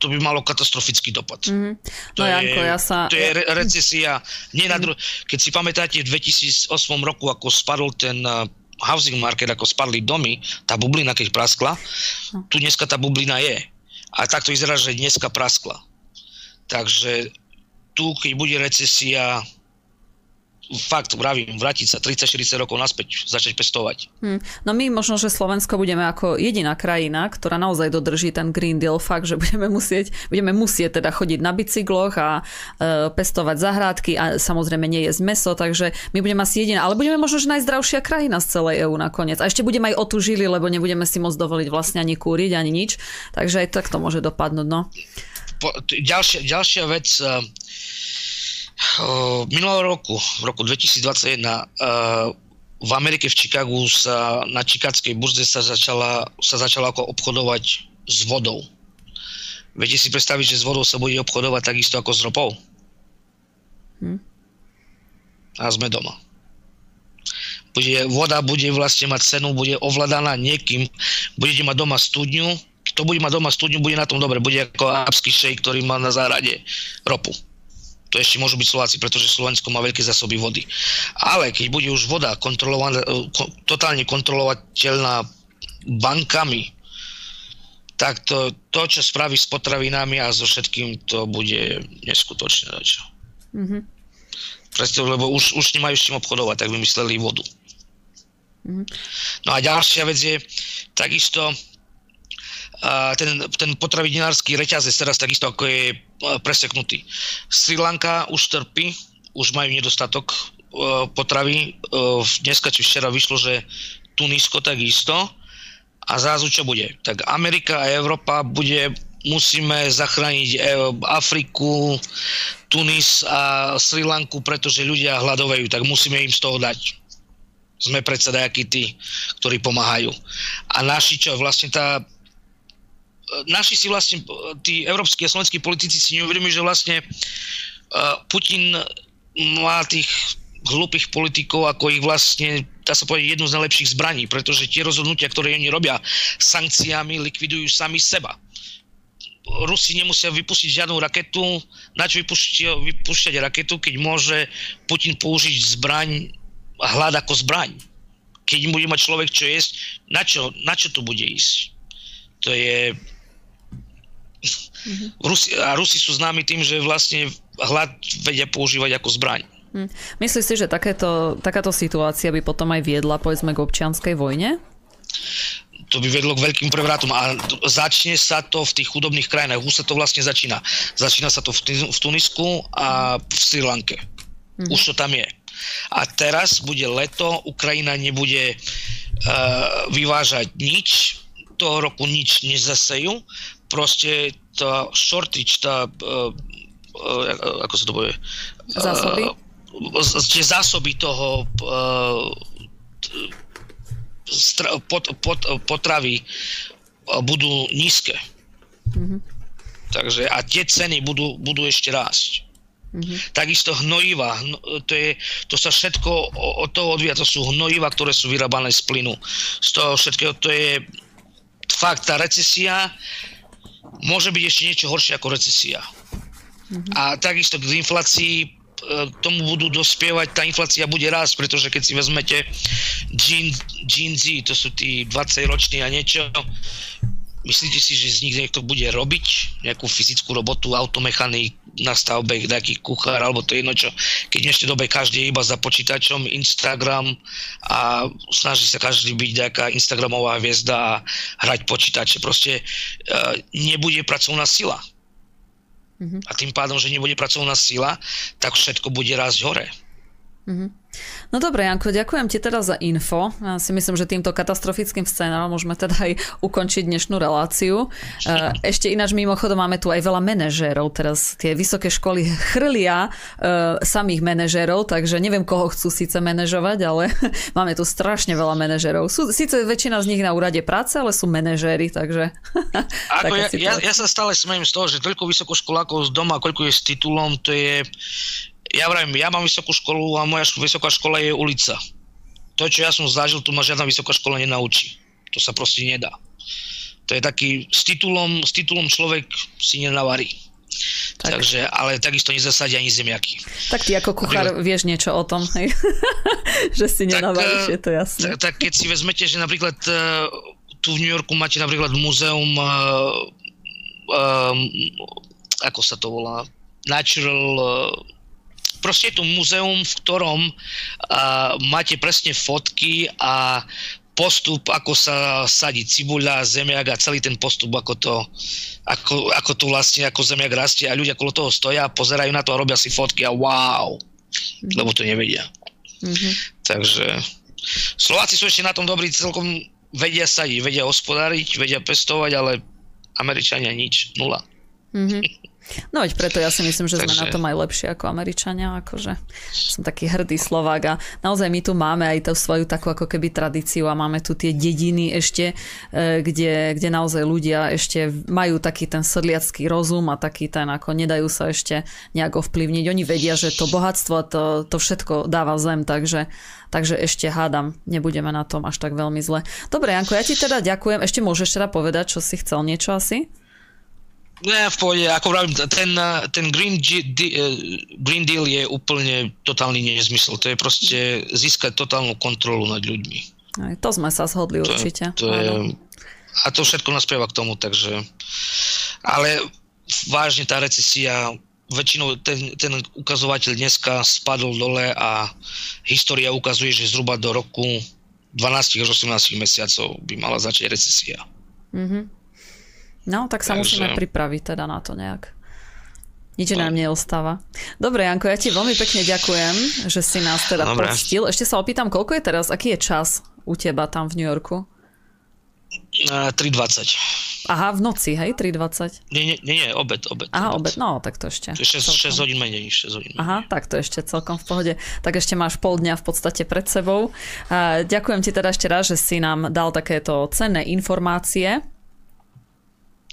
to by malo katastrofický dopad. Mm-hmm. No to Janko, je, ja sa... To je re- recesia. Nie na dru- Keď si pamätáte v 2008 roku, ako spadol ten uh, housing market, ako spadli domy, tá bublina, keď praskla, no. tu dneska tá bublina je. A tak to vyzerá, že dneska praskla. Takže tu, keď bude recesia, fakt, vravím, vrátiť sa 30-40 rokov naspäť, začať pestovať. Hmm. No my možno, že Slovensko budeme ako jediná krajina, ktorá naozaj dodrží ten Green Deal fakt, že budeme musieť, budeme musieť teda chodiť na bicykloch a e, pestovať zahrádky a samozrejme nie jesť meso, takže my budeme asi jediná, ale budeme možno, že najzdravšia krajina z celej EÚ nakoniec. A ešte budeme aj otužili, lebo nebudeme si môcť dovoliť vlastne ani kúriť, ani nič. Takže aj tak to môže dopadnúť, no. Po, ďalšia, ďalšia vec, uh minulého roku, v roku 2021, v Amerike v Chicagu sa na čikagskej burze sa začala, sa začala ako obchodovať s vodou. Viete si predstaviť, že s vodou sa bude obchodovať takisto ako s ropou? Hm. A sme doma. Bude, voda bude vlastne mať cenu, bude ovládaná niekým, budete mať doma studňu, kto bude mať doma studňu, bude na tom dobre, bude ako arabský šejk, ktorý má na záhrade ropu to ešte môžu byť Slováci, pretože Slovensko má veľké zásoby vody. Ale keď bude už voda kontrolovaná, totálne kontrolovateľná bankami, tak to, to, čo spraví s potravinami a so všetkým, to bude neskutočné. Mm-hmm. Preto, lebo už, už nemajú s čím obchodovať, tak vymysleli vodu. Mm-hmm. No a ďalšia vec je, takisto a ten, ten potravinársky reťazec teraz takisto ako je preseknutý. Sri Lanka už trpí, už majú nedostatok potravy. Dneska či včera vyšlo, že Tunisko takisto. A zrazu čo bude? Tak Amerika a Európa bude, musíme zachrániť e, Afriku, Tunis a Sri Lanku, pretože ľudia hľadovajú, tak musíme im z toho dať. Sme predsa nejakí tí, ktorí pomáhajú. A naši čo, vlastne tá naši si vlastne, tí európsky a slovenskí politici si neuvedomujú, že vlastne Putin má tých hlupých politikov, ako ich vlastne, dá sa povedať, jednu z najlepších zbraní, pretože tie rozhodnutia, ktoré oni robia sankciami, likvidujú sami seba. Rusi nemusia vypustiť žiadnu raketu, na čo vypúšťať, vypúšťať raketu, keď môže Putin použiť zbraň, hľad ako zbraň. Keď bude mať človek čo jesť, na čo, na čo to bude ísť? To je... Mm-hmm. Rusi, a Rusi sú známi tým, že vlastne hlad vedia používať ako zbraň. Hm. Myslíš si, že takéto, takáto situácia by potom aj viedla povedzme k občianskej vojne? to by vedlo k veľkým prevratom a začne sa to v tých chudobných krajinách. Už sa to vlastne začína. Začína sa to v, Tunisku a v Sri Lanke. Mm-hmm. Už to tam je. A teraz bude leto, Ukrajina nebude uh, vyvážať nič, toho roku nič nezasejú, proste tá shortage, tá, uh, uh, ako sa to povie? Zásoby? Uh, tie zásoby toho pot, pot, potravy budú nízke. Mm-hmm. Takže a tie ceny budú, budú ešte rásť. Mm-hmm. Takisto hnojiva, to, je, to sa všetko od toho odvíja, to sú hnojiva, ktoré sú vyrábané z plynu. Z toho všetkého to je fakt, tá recesia môže byť ešte niečo horšie ako recesia. Mm-hmm. A takisto k inflácii E, tomu budú dospievať, tá inflácia bude rásť, pretože keď si vezmete Gen, Gen Z, to sú tí 20 roční a niečo, myslíte si, že z nich niekto bude robiť nejakú fyzickú robotu, automechanik na stavbe, nejaký kuchár, alebo to jedno čo. Keď v dnešnej dobe každý je iba za počítačom, Instagram a snaží sa každý byť nejaká Instagramová hviezda a hrať počítače. Proste uh, nebude pracovná sila Mm-hmm. A tým pádom, že nebude pracovná sila, tak všetko bude rásť hore. Mm-hmm. No dobre, Janko, ďakujem ti teda za info. Ja si myslím, že týmto katastrofickým scénárom môžeme teda aj ukončiť dnešnú reláciu. E, ešte ináč mimochodom máme tu aj veľa manažérov. Teraz tie vysoké školy chrlia uh, samých manažérov, takže neviem, koho chcú síce manažovať, ale máme tu strašne veľa manažérov. Sú síce väčšina z nich na úrade práce, ale sú manažéri, takže... Ako ja, ja, ja sa stále smejem z toho, že toľko vysokoškolákov z doma, koľko je s titulom, to je ja vravím, ja mám vysokú školu a moja vysoká škola je ulica. To, čo ja som zažil, tu ma žiadna vysoká škola nenaučí. To sa proste nedá. To je taký, s titulom, s titulom človek si nenavarí. Tak. Takže, ale takisto nezasadia ani zemiaky. Tak ty ako kuchár napríklad, vieš niečo o tom, hej? že si nenavaríš, je to jasné. Tak, tak keď si vezmete, že napríklad uh, tu v New Yorku máte napríklad múzeum um, ako sa to volá? Natural proste je tu muzeum, v ktorom uh, máte presne fotky a postup, ako sa sadí cibuľa, zemiak a celý ten postup, ako to, ako, ako tu vlastne, ako zemiak rastie a ľudia okolo toho stoja, pozerajú na to a robia si fotky a wow, mm-hmm. lebo to nevedia. Mm-hmm. Takže Slováci sú ešte na tom dobrí, celkom vedia sadiť, vedia hospodáriť, vedia pestovať, ale Američania nič, nula. Mm-hmm. No veď preto ja si myslím, že Takže... sme na tom aj lepšie ako Američania, akože som taký hrdý Slovák a naozaj my tu máme aj tú svoju takú ako keby tradíciu a máme tu tie dediny ešte, e, kde, kde naozaj ľudia ešte majú taký ten sedliacký rozum a taký ten ako nedajú sa ešte nejak ovplyvniť. Oni vedia, že to bohatstvo a to, to všetko dáva zem, takže takže ešte hádam, nebudeme na tom až tak veľmi zle. Dobre, Janko, ja ti teda ďakujem. Ešte môžeš teda povedať, čo si chcel niečo asi? Ne, v pohode, ako vravím, ten, ten Green, G, D, eh, Green Deal je úplne totálny nezmysel. To je proste získať totálnu kontrolu nad ľuďmi. Aj to sme sa zhodli to, určite. To je, a to všetko naspieva k tomu, takže... Ale vážne tá recesia, väčšinou ten, ten ukazovateľ dneska spadol dole a história ukazuje, že zhruba do roku 12 až 18 mesiacov by mala začať recesia. Mm-hmm. No, tak sa Takže... musíme pripraviť teda na to nejak. Nič nám neostáva. Dobre, Janko, ja ti veľmi pekne ďakujem, že si nás teda Dobre. poctil. Ešte sa opýtam, koľko je teraz, aký je čas u teba tam v New Yorku? 3.20. Aha, v noci, hej? 3.20? Nie, nie, nie, obed, obed. Aha, obed, no, tak to ešte. 6, 6 hodín menej, 6 hodín menej. Aha, tak to ešte celkom v pohode. Tak ešte máš pol dňa v podstate pred sebou. ďakujem ti teda ešte raz, že si nám dal takéto cenné informácie.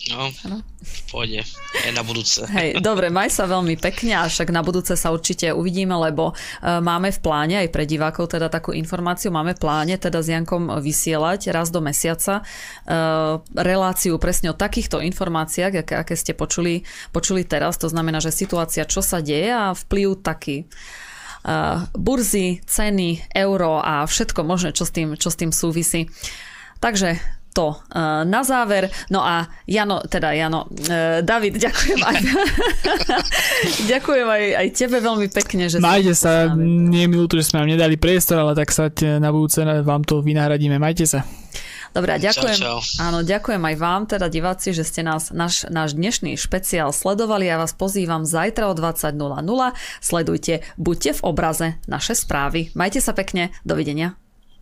No, ano? pohode. Aj na budúce. Hej, dobre, maj sa veľmi pekne a však na budúce sa určite uvidíme, lebo uh, máme v pláne aj pre divákov teda takú informáciu, máme v pláne teda s Jankom vysielať raz do mesiaca uh, reláciu presne o takýchto informáciách, aké, aké ste počuli, počuli teraz. To znamená, že situácia, čo sa deje a vplyv taký uh, burzy, ceny, euro a všetko možné, čo s tým, čo s tým súvisí. Takže to uh, na záver. No a Jano, teda Jano, uh, David, ďakujem aj, ďakujem aj, aj tebe veľmi pekne, že Majte sa, nie mi že sme vám nedali priestor, ale tak sa na budúce vám to vynahradíme. Majte sa. Dobre, ďakujem. Čau, čau. Áno, ďakujem aj vám, teda diváci, že ste nás, náš, náš dnešný špeciál sledovali. Ja vás pozývam zajtra o 20.00. Sledujte, buďte v obraze naše správy. Majte sa pekne, dovidenia.